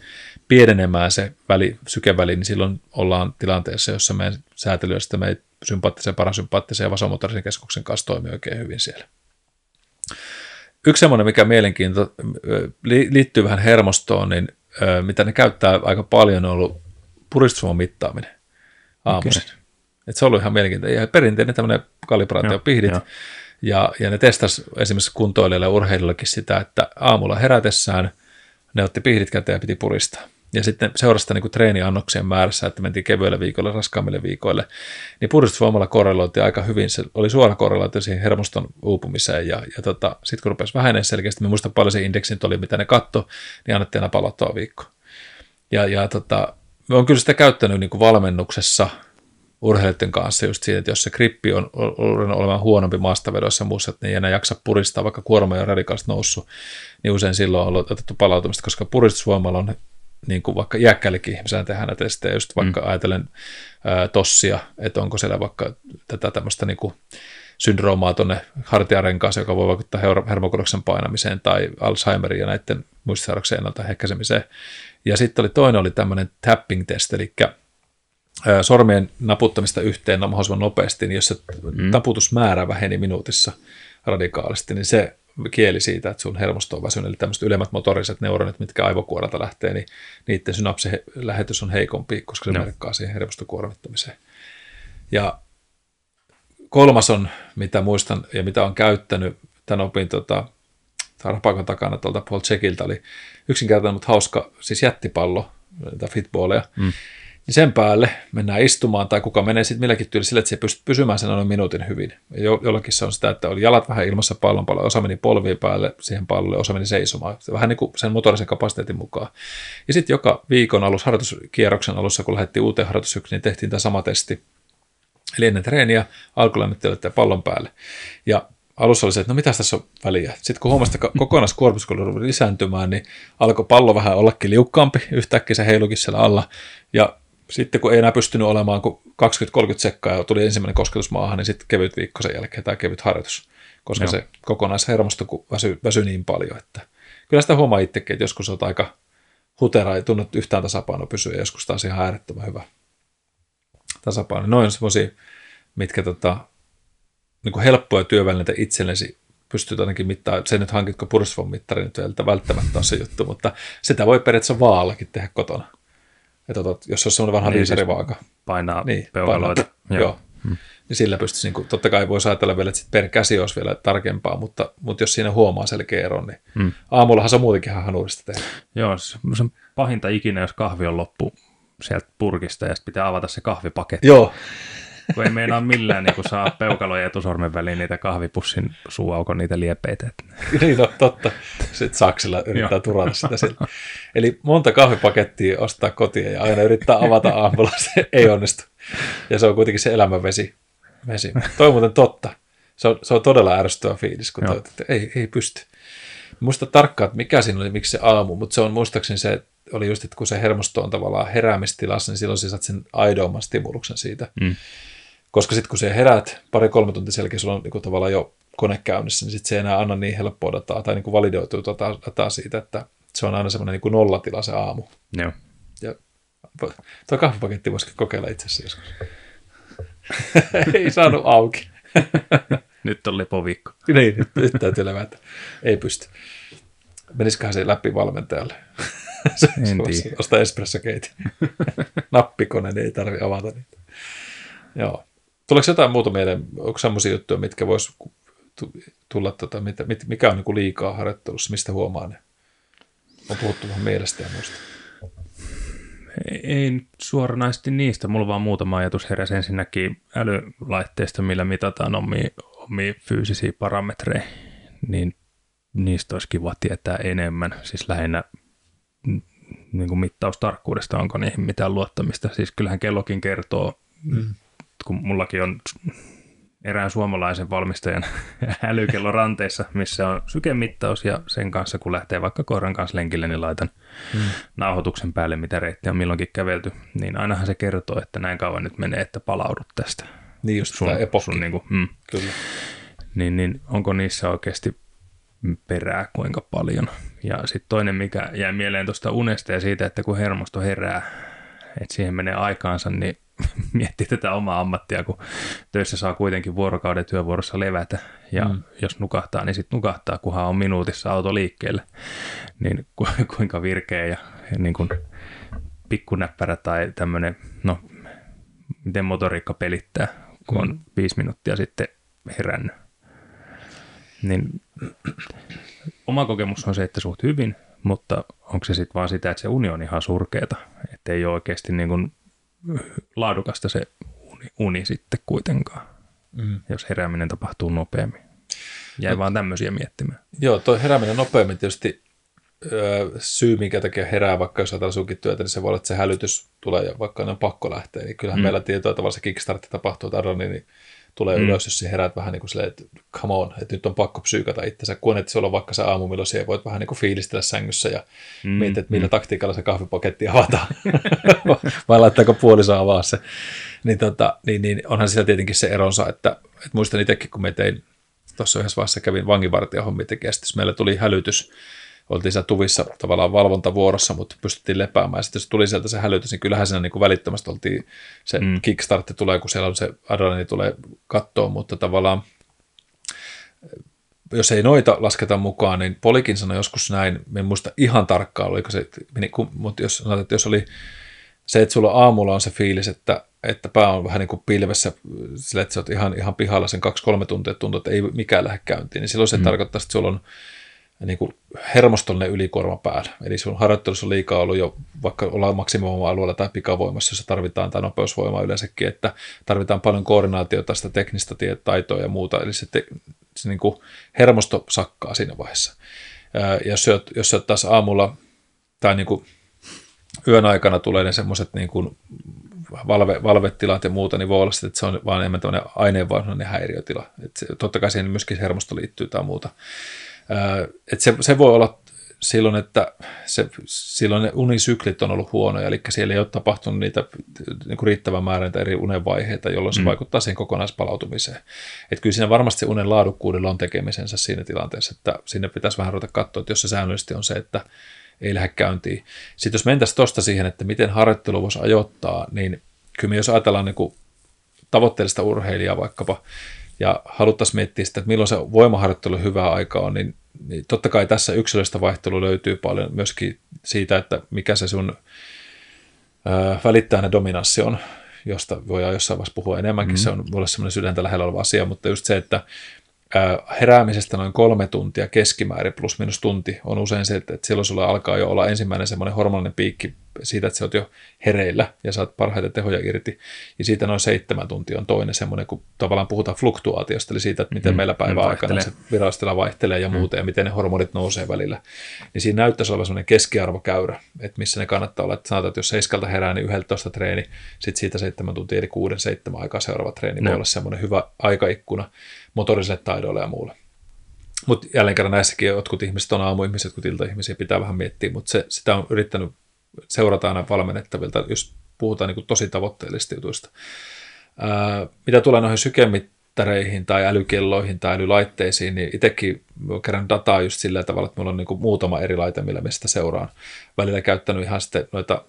pienenemään se väli, sykeväli, niin silloin ollaan tilanteessa, jossa meidän säätelyjärjestelmä ei sympaattisen, parasympaattisen ja vasomotorisen keskuksen kanssa toimii oikein hyvin siellä. Yksi semmoinen, mikä mielenkiinto liittyy vähän hermostoon, niin mitä ne käyttää aika paljon, on ollut puristusvoiman mittaaminen aamuisin. Okay. Et se on ollut ihan mielenkiintoinen. Ja perinteinen tämmöinen kalibraatiopihdit. Ja, ja ne testas esimerkiksi kuntoilijoille ja urheilijoillekin sitä, että aamulla herätessään ne otti pihdit käteen ja piti puristaa ja sitten seurasta niin treeniannoksien määrässä, että mentiin kevyille viikoille, raskaammille viikoille, niin puristusvoimalla korreloitiin aika hyvin. Se oli suora korrelaatio siihen hermoston uupumiseen, ja, ja tota, sitten kun rupesi vähenee selkeästi, me muistan paljon se indeksin oli, mitä ne katto, niin annettiin aina palauttava viikko. Ja, ja tota, me on kyllä sitä käyttänyt niin valmennuksessa urheilijoiden kanssa just siitä, että jos se grippi on olemaan huonompi maastavedossa ja muussa, että ne ei enää jaksa puristaa, vaikka kuorma on radikaalisesti noussut, niin usein silloin on otettu palautumista, koska puristusvoimalla on niin kuin vaikka iäkkäillekin ihmisellä tehdään näitä testejä, just vaikka mm. ajatellen ää, tossia, että onko siellä vaikka tätä tämmöistä niin kuin syndroomaa tuonne hartiarenkaaseen, joka voi vaikuttaa hermokoroksen painamiseen tai Alzheimerin ja näiden muistisairauksien ennaltaehkäisemiseen. Ja sitten oli toinen oli tämmöinen tapping test, eli sormien naputtamista yhteen mahdollisimman nopeasti, niin jos se mm. taputusmäärä väheni minuutissa radikaalisti, niin se kieli siitä, että sun hermosto on väsynyt, eli tämmöiset ylemmät motoriset neuronit, mitkä aivokuorelta lähtee, niin niiden synapsilähetys on heikompi, koska se no. merkkaa siihen hermostokuormittamiseen. Ja kolmas on, mitä muistan ja mitä on käyttänyt, tämän opin tota, Rapakon takana tuolta Paul Checkiltä, oli yksinkertainen, mutta hauska, siis jättipallo, fitballeja, mm niin sen päälle mennään istumaan, tai kuka menee sitten milläkin tyyli sille, että se pystyy pysymään sen noin minuutin hyvin. Jo, jollakin se on sitä, että oli jalat vähän ilmassa pallon paljon, osa meni polviin päälle siihen pallolle, osa meni seisomaan, vähän niin kuin sen motorisen kapasiteetin mukaan. Ja sitten joka viikon alussa, harjoituskierroksen alussa, kun lähdettiin uuteen harjoitussyksyyn, niin tehtiin tämä sama testi. Eli ennen treeniä alkulämmittelyä pallon päälle. Ja alussa oli se, että no mitä tässä on väliä. Sitten kun huomasi, että kokonaiskuormitus ruvesi lisääntymään, niin alkoi pallo vähän ollakin liukkaampi, yhtäkkiä se heilukin siellä alla. Ja sitten kun ei enää pystynyt olemaan kuin 20-30 sekkaa ja tuli ensimmäinen kosketus maahan, niin sitten kevyt viikko sen jälkeen tämä kevyt harjoitus, koska Joo. se kokonaishermosto väsy, väsy niin paljon, että kyllä sitä huomaa itsekin, että joskus on aika hutera, ei tunnu yhtään tasapaino pysyä, ja joskus taas ihan äärettömän hyvä tasapaino. Noin on semmoisia, mitkä tota, niin kuin helppoja työvälineitä itsellesi pystyt ainakin mittaa, se nyt hankitko purisvon mittari nyt välttämättä on se juttu, mutta sitä voi periaatteessa vaallakin tehdä kotona. Että otat, jos on semmoinen vanha niin, riisarivaaka. Siis painaa niin, peukaloita. Painaa, joo. Hmm. Niin sillä pystyisi, niin kuin, totta kai voi ajatella vielä, että sit per käsi olisi vielä tarkempaa, mutta, mutta jos siinä huomaa selkeä eron, niin hmm. aamullahan se muutenkin ihan hanurista tehdä. Joo, se on pahinta ikinä, jos kahvi on loppu sieltä purkista ja sitten pitää avata se kahvipaketti. Joo, kun ei meinaa millään niin saa peukaloja etusormen väliin niitä kahvipussin suuaukon niitä liepeitä. niin, no totta. Sitten saksilla yrittää turata sitä sillä. Eli monta kahvipakettia ostaa kotiin ja aina yrittää avata aamulla, se ei onnistu. Ja se on kuitenkin se elämänvesi. Vesi. Toi on muuten totta. Se on, se on todella ärsyttävä fiilis, kun toit, että ei, ei pysty. Muista tarkkaan, että mikä siinä oli, miksi se aamu, mutta se on muistaakseni se, oli just, että kun se hermosto on tavallaan heräämistilassa, niin silloin sä saat sen aidoimman stimuluksen siitä. Mm. Koska sitten kun se heräät pari-kolme tuntia selkeä, sulla on niin tavallaan jo kone käynnissä, niin sitten se ei enää anna niin helppoa dataa tai niin kuin validoituu dataa, dataa siitä, että se on aina semmoinen niin nollatila se aamu. Joo. Ja tuo kahvipaketti voisikin kokeilla itse asiassa joskus. ei saanut auki. nyt on lepoviikko. niin, nyt, nyt täytyy levätä. Ei pysty. Menisiköhän se läpi valmentajalle? en tiedä. Osta espressokeitin. Nappikone, niin ei tarvi avata niitä. Joo. Tuleeko jotain muuta mieleen? Onko sellaisia juttuja, mitkä vois tulla, tota, mikä on niin kuin liikaa harjoittelussa, mistä huomaa ne? On puhuttu vähän mielestä ja muista. Ei, ei suoranaisesti niistä, mulla vaan muutama ajatus heräsi ensinnäkin älylaitteista, millä mitataan omia, omia fyysisiä parametreja, niin niistä olisi kiva tietää enemmän, siis lähinnä niin kuin mittaustarkkuudesta, onko niihin mitään luottamista. Siis kyllähän kellokin kertoo, mm. Kun mullakin on erään suomalaisen valmistajan älykello ranteessa, missä on sykemittaus ja sen kanssa, kun lähtee vaikka koiran kanssa lenkille, niin laitan mm. nauhoituksen päälle, mitä reittiä on milloinkin kävelty. Niin ainahan se kertoo, että näin kauan nyt menee, että palaudut tästä. Niin just sun, sun niin kuin, mm. Kyllä. Niin, niin onko niissä oikeasti perää kuinka paljon. Ja sitten toinen, mikä jäi mieleen tuosta unesta ja siitä, että kun hermosto herää, että siihen menee aikaansa, niin miettii tätä omaa ammattia, kun töissä saa kuitenkin vuorokauden työvuorossa levätä, ja mm. jos nukahtaa, niin sitten nukahtaa, kunhan on minuutissa auto liikkeelle, niin ku, kuinka virkeä ja, ja niin kuin pikkunäppärä tai tämmöinen, no miten motoriikka pelittää, kun on mm. viisi minuuttia sitten herännyt. Niin oma kokemus on se, että suht hyvin, mutta onko se sitten vaan sitä, että se uni on ihan surkeeta, että ei ole oikeasti niin kuin laadukasta se uni, uni sitten kuitenkaan, mm. jos herääminen tapahtuu nopeammin. Jäi no, vaan tämmöisiä miettimään. Joo, tuo herääminen nopeammin tietysti öö, syy, minkä takia herää, vaikka jos ajatellaan sunkin työtä, niin se voi olla, että se hälytys tulee ja vaikka on pakko lähteä. Niin kyllähän mm. meillä tietoa, että se kickstart tapahtuu, että niin tulee mm. ylös, jos sä heräät vähän niin kuin silleen, että come on, että nyt on pakko psyykata itsensä, kun että se on vaikka se aamu, milloin siellä voit vähän niin kuin fiilistellä sängyssä ja mm. miettiä, että millä mm. taktiikalla se kahvipaketti avataan, vai laittaako puoliso avaa se. niin, tota, niin, niin, onhan siellä tietenkin se eronsa, että, että muistan itsekin, kun me tein, tuossa yhdessä vaiheessa kävin vanginvartijahommia tekemään, meillä tuli hälytys, oltiin siellä tuvissa tavallaan valvontavuorossa, mutta pystyttiin lepäämään. Sitten jos tuli sieltä se hälytys, niin kyllähän siinä niin kuin välittömästi oltiin, se mm. kickstartti tulee, kun siellä on se adrenaliini tulee kattoon, mutta tavallaan jos ei noita lasketa mukaan, niin Polikin sanoi joskus näin, en muista ihan tarkkaan, oliko se, mutta jos sanotaan, että jos oli se, että sulla aamulla on se fiilis, että, että pää on vähän niin kuin pilvessä, sillä että sä oot ihan, ihan pihalla sen kaksi-kolme tuntia, tuntuu, että ei mikään lähde käyntiin, niin silloin se mm. tarkoittaa, että sulla on niin kuin hermostollinen ylikuorma päällä. Eli sun harjoittelussa on liikaa ollut jo, vaikka ollaan maksimivoima-alueella tai pikavoimassa, jossa tarvitaan tai nopeusvoimaa yleensäkin, että tarvitaan paljon koordinaatiota, sitä teknistä taitoa ja muuta. Eli se, te, se niin kuin hermosto sakkaa siinä vaiheessa. Ja jos, oot, jos taas aamulla tai niin kuin yön aikana tulee ne semmoiset niin valve, valvetilat ja muuta, niin voi olla, että se on vaan enemmän tämmöinen aineenvaihdunnan häiriötila. Että se, totta kai siihen myöskin hermosto liittyy tai muuta. Että se, se voi olla silloin, että se, silloin ne unisyklit on ollut huonoja, eli siellä ei ole tapahtunut niitä niin kuin riittävän määrän eri unenvaiheita, jolloin se mm. vaikuttaa siihen kokonaispalautumiseen. Että kyllä siinä varmasti se unen laadukkuudella on tekemisensä siinä tilanteessa, että sinne pitäisi vähän ruveta katsoa, että jos se säännöllisesti on se, että ei lähde käyntiin. Sitten jos mentäisiin tuosta siihen, että miten harjoittelu voisi ajoittaa, niin kyllä me jos ajatellaan niin kuin tavoitteellista urheilijaa vaikkapa, ja haluttaisiin miettiä sitä, että milloin se voimaharjoittelu hyvää aikaa on, niin, niin totta kai tässä yksilöllistä vaihtelua löytyy paljon myöskin siitä, että mikä se sun ää, välittäjänä dominanssi on, josta voidaan jossain vaiheessa puhua enemmänkin, mm. se on mulle semmoinen sydäntä lähellä oleva asia, mutta just se, että heräämisestä noin kolme tuntia keskimäärin plus minus tunti on usein se, että silloin sulla alkaa jo olla ensimmäinen semmoinen hormoninen piikki siitä, että sä oot jo hereillä ja saat parhaita tehoja irti. Ja siitä noin seitsemän tuntia on toinen semmoinen, kun tavallaan puhutaan fluktuaatiosta, eli siitä, että miten mm, meillä päivän aikana se virallistila vaihtelee ja mm. muuta, ja miten ne hormonit nousee välillä. Niin siinä näyttäisi olevan semmoinen keskiarvokäyrä, että missä ne kannattaa olla. Että sanotaan, että jos seiskalta herää, niin 11 treeni, sitten siitä seitsemän tuntia, eli kuuden, seitsemän aikaa seuraava treeni no. voi olla semmoinen hyvä aikaikkuna motoriselle taidoille ja muulle. Mutta jälleen kerran näissäkin jotkut ihmiset on aamuihmiset, jotkut iltaihmisiä, pitää vähän miettiä, mutta se, sitä on yrittänyt seurata aina valmennettavilta, jos puhutaan niin tosi tavoitteellisista jutuista. Ää, mitä tulee noihin sykemittareihin tai älykelloihin tai älylaitteisiin, niin itsekin kerran dataa just sillä tavalla, että mulla on niin muutama eri laite, millä mä sitä seuraan. Välillä käyttänyt ihan sitten noita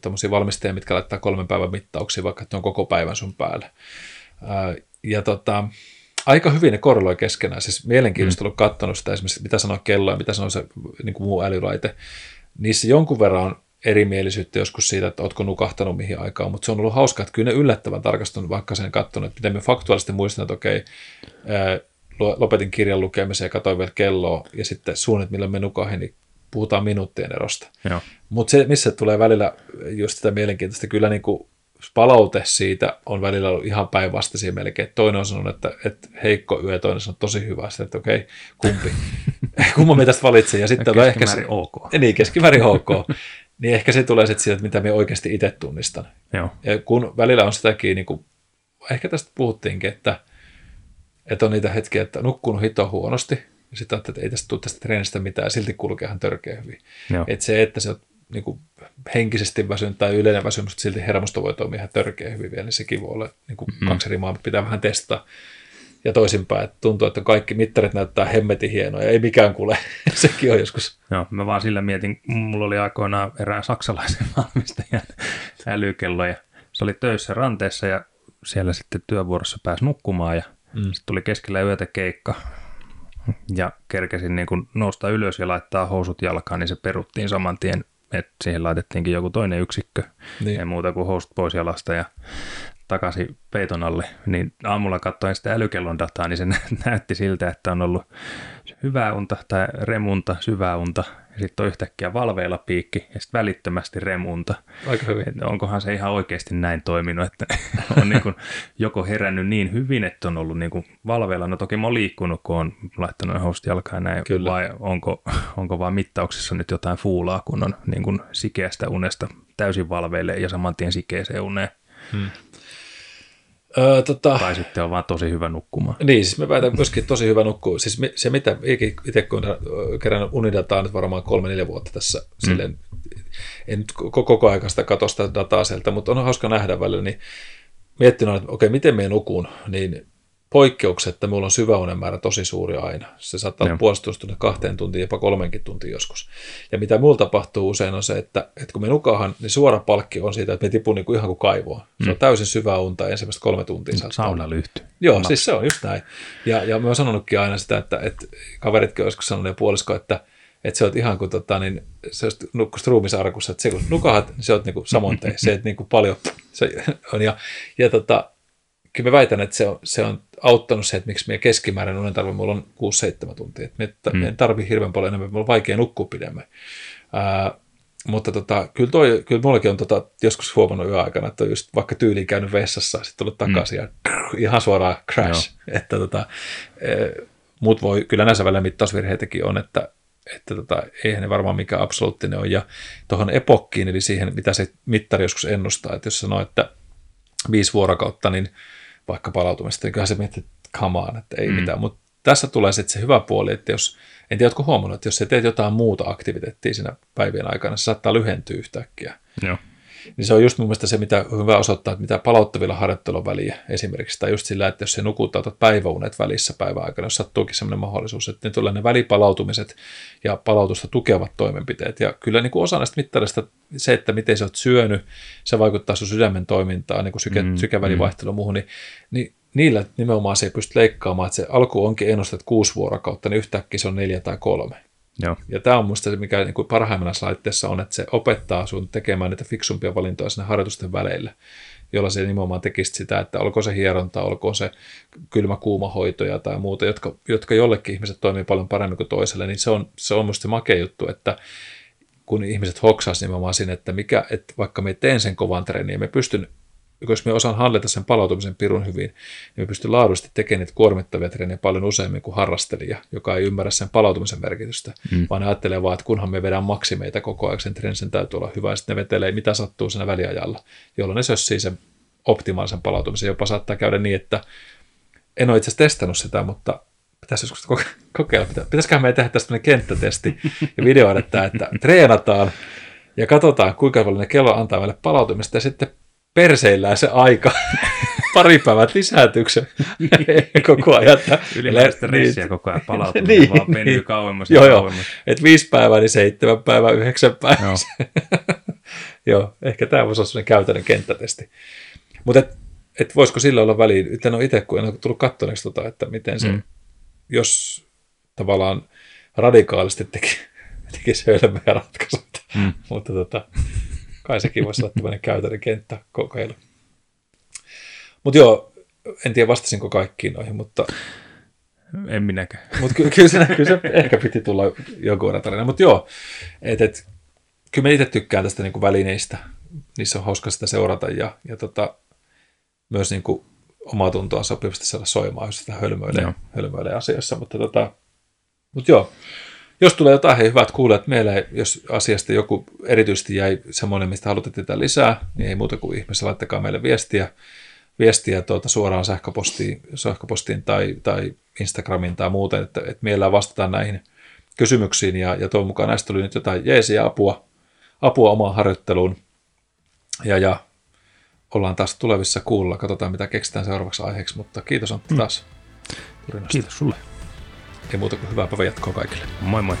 tämmöisiä valmistajia, mitkä laittaa kolmen päivän mittauksia, vaikka että on koko päivän sun päällä. Ää, ja tota, aika hyvin ne korreloi keskenään. Siis mielenkiintoista mm. ollut katsonut sitä esimerkiksi, mitä sanoo kello ja mitä sanoo se niin kuin muu älylaite. Niissä jonkun verran on erimielisyyttä joskus siitä, että oletko nukahtanut mihin aikaan, mutta se on ollut hauska, että kyllä ne yllättävän tarkastunut vaikka sen katsonut, että miten me faktuaalisesti muistan, että okei, lopetin kirjan lukemisen ja katsoin vielä kelloa ja sitten suunnit, millä me nukahin, niin puhutaan minuuttien erosta. Mutta se, missä tulee välillä just sitä mielenkiintoista, kyllä niin kuin palaute siitä on välillä ollut ihan päinvastaisia melkein. Toinen on sanonut, että, että heikko yö, toinen on tosi hyvä. Sitten, että okei, kumpi? Kumman me tästä valitsen? Ja sitten on ehkä se, ok. Niin, keskimäärin ok. niin ehkä se tulee sitten siitä, mitä me oikeasti itse tunnistan. Joo. Ja kun välillä on sitäkin, niin kuin, ehkä tästä puhuttiinkin, että, että on niitä hetkiä, että nukkunut hito huonosti, ja sitten että ei tästä tule tästä treenistä mitään, silti kulkeehan törkeä hyvin. Että se, että se niin kuin henkisesti väsynyt tai yleinen väsymys, mutta silti hermosto voi toimia ihan törkeä hyvin vielä, niin sekin voi olla niin kuin mm-hmm. kaksi rimaa, pitää vähän testaa. Ja toisinpäin, että tuntuu, että kaikki mittarit näyttää hemmetin hienoja, ei mikään kuule. sekin on joskus. Joo, mä vaan sillä mietin, mulla oli aikoinaan erään saksalaisen valmistajan älykello, ja se oli töissä ranteessa, ja siellä sitten työvuorossa pääsi nukkumaan, ja mm. sitten tuli keskellä yötä keikka, ja kerkesin niin kun nousta ylös ja laittaa housut jalkaan, niin se peruttiin saman tien että siihen laitettiinkin joku toinen yksikkö, niin. ei muuta kuin host pois jalasta ja takaisin peiton alle, niin aamulla katsoin sitä älykellon dataa, niin se näytti siltä, että on ollut hyvää unta tai remunta, syvää unta ja sitten on yhtäkkiä valveilla piikki ja sitten välittömästi remunta. Aika hyvin. Et onkohan se ihan oikeasti näin toiminut, että on niin kuin joko herännyt niin hyvin, että on ollut niin kuin valveilla. No toki mä oon liikkunut, kun on laittanut host jalkaan näin, Kyllä. vai onko, onko vaan mittauksissa nyt jotain fuulaa, kun on niin kuin sikeästä unesta täysin valveille ja saman tien sikeeseen uneen. Hmm. Öö, tota, tai sitten on vaan tosi hyvä nukkumaan. Niin, siis me väitän myöskin tosi hyvä nukkua. Siis se, mitä itse kun olen kerännyt unidataa nyt varmaan kolme-neljä vuotta tässä, mm. silleen, en nyt koko, koko ajan sitä katso sitä dataa sieltä, mutta on hauska nähdä välillä, niin miettinyt, että okei, miten me nukun, niin poikkeukset, että mulla on syväunen määrä tosi suuri aina. Se saattaa olla puolestunut kahteen tuntiin, jopa kolmenkin tuntia joskus. Ja mitä mulla tapahtuu usein on se, että, että kun me nukahan, niin suora palkki on siitä, että me tipun niin kuin ihan kuin kaivoon. Se on mm. täysin syvä unta ensimmäistä kolme tuntia. Sauna lyhty. Joo, Mats. siis se on just näin. Ja, ja mä oon sanonutkin aina sitä, että, että kaveritkin olisiko sanonut ja puolisko, että, että se on ihan kuin tota, niin, se nukkusit ruumisarkussa, että se kun nukahat, niin se on niin kuin samoin. Se, että niin kuin paljon se on. Ja, ja tota, kyllä mä väitän, että se on, se on auttanut se, että miksi meidän keskimääräinen unen tarve mulla on 6-7 tuntia. Me, mm. en tarvi hirveän paljon enemmän, mulla on vaikea nukkua pidemmän. Ää, mutta tota, kyllä, toi, kyllä mullakin on tota, joskus huomannut yöaikana, että on just vaikka tyyliin käynyt vessassa, sitten tullut takaisin mm. ja krrr, ihan suoraan crash. Joo. Että tota, e, muut voi, kyllä näissä välillä mittausvirheitäkin on, että, että tota, eihän ne varmaan mikään absoluuttinen ole. Ja tuohon epokkiin, eli siihen, mitä se mittari joskus ennustaa, että jos sanoo, että viisi vuorokautta, niin vaikka palautumista, niin se miettii, että come on, että ei mm. mitään. Mutta tässä tulee sitten se hyvä puoli, että jos, en tiedä, oletko huomannut, että jos sä teet jotain muuta aktiviteettia siinä päivien aikana, se saattaa lyhentyä yhtäkkiä. Joo. Niin se on just mun mielestä se, mitä hyvä osoittaa, että mitä palauttavilla harjoittelun väliä esimerkiksi, tai just sillä, että jos se nukuttaa otat päiväunet välissä päivän aikana, jos sattuukin sellainen mahdollisuus, että ne tulee ne välipalautumiset ja palautusta tukevat toimenpiteet. Ja kyllä niin kuin osa näistä mittarista, se, että miten sä oot syönyt, se vaikuttaa sun sydämen toimintaan, niin kuin syke, mm, sykevälivaihtelu mm. muuhun, niin, niin niillä nimenomaan se ei pysty leikkaamaan, että se alku onkin ennustettu kuusi vuorokautta, niin yhtäkkiä se on neljä tai kolme. Joo. Ja tämä on minusta se, mikä niin kuin parhaimmassa laitteessa on, että se opettaa sun tekemään niitä fiksumpia valintoja sinne harjoitusten väleillä, jolla se nimenomaan tekisi sitä, että olko se hieronta, olko se kylmä-kuumahoitoja tai muuta, jotka, jotka jollekin ihmiset toimii paljon paremmin kuin toiselle, niin se on, se on minusta se makea juttu, että kun ihmiset hoksaisivat nimenomaan sinne, että, mikä, että vaikka me teen sen kovan treenin ja me pystyn jos me osaan hallita sen palautumisen pirun hyvin, niin me pystyy laadullisesti tekemään niitä kuormittavia treenejä paljon useammin kuin harrastelija, joka ei ymmärrä sen palautumisen merkitystä, mm. vaan ajattelee vaan, että kunhan me vedään maksimeita koko ajan, sen treenin sen täytyy olla hyvä, ja sitten ne vetelee, mitä sattuu siinä väliajalla, jolloin ne sössii sen optimaalisen palautumisen. Jopa saattaa käydä niin, että en ole itse asiassa testannut sitä, mutta pitäisi joskus kokeilla. Pitäisiköhän me tehdä tästä kenttätesti ja videoida tämä, että treenataan ja katsotaan, kuinka paljon ne kello antaa meille palautumista ja sitten perseillään se aika. Pari päivät lisätyksen koko ajan. Että Ylimääräistä rissiä koko ajan palautuu, niin, vaan venyy niin. kauemmas joo, joo. Et viisi päivää, niin seitsemän päivää, yhdeksän päivää. Joo. joo, ehkä tämä voisi olla sellainen käytännön kenttätesti. Mutta et, et voisiko sillä olla väliin, en ole itse, kun en ole tullut katsoneeksi, tota, että miten se, mm. jos tavallaan radikaalisti teki, tekisi hölmöjä ratkaisuja. Mm. Mutta tota, kai sekin voisi olla tämmöinen käytännön kenttäkokeilu. Mutta joo, en tiedä vastasinko kaikkiin noihin, mutta... En minäkään. Mutta ky- kyllä, se, kyllä se ehkä piti tulla joku tarina. Mutta joo, et, et, kyllä mä itse tykkään tästä niinku välineistä. Niissä on hauska sitä seurata ja, ja tota, myös niinku omaa tuntoa sopivasti saada soimaan, jos sitä hölmöilee, hölmöilee asioissa. Mutta tota, mut joo, jos tulee jotain, hei hyvät kuulijat, meille, jos asiasta joku erityisesti jäi semmoinen, mistä haluatte tietää lisää, niin ei muuta kuin ihmeessä laittakaa meille viestiä, viestiä tuota suoraan sähköpostiin, sähköpostiin tai, tai Instagramiin tai muuten, että, että mielellään vastataan näihin kysymyksiin ja, ja tuon mukaan näistä tuli nyt jotain jeesiä apua, apua omaan harjoitteluun ja, ja ollaan taas tulevissa kuulla, katsotaan mitä keksitään seuraavaksi aiheeksi, mutta kiitos Antti mm. taas. Kiitos sulle. Ei muuta kuin hyvää päivän jatkoa kaikille. Moi moi.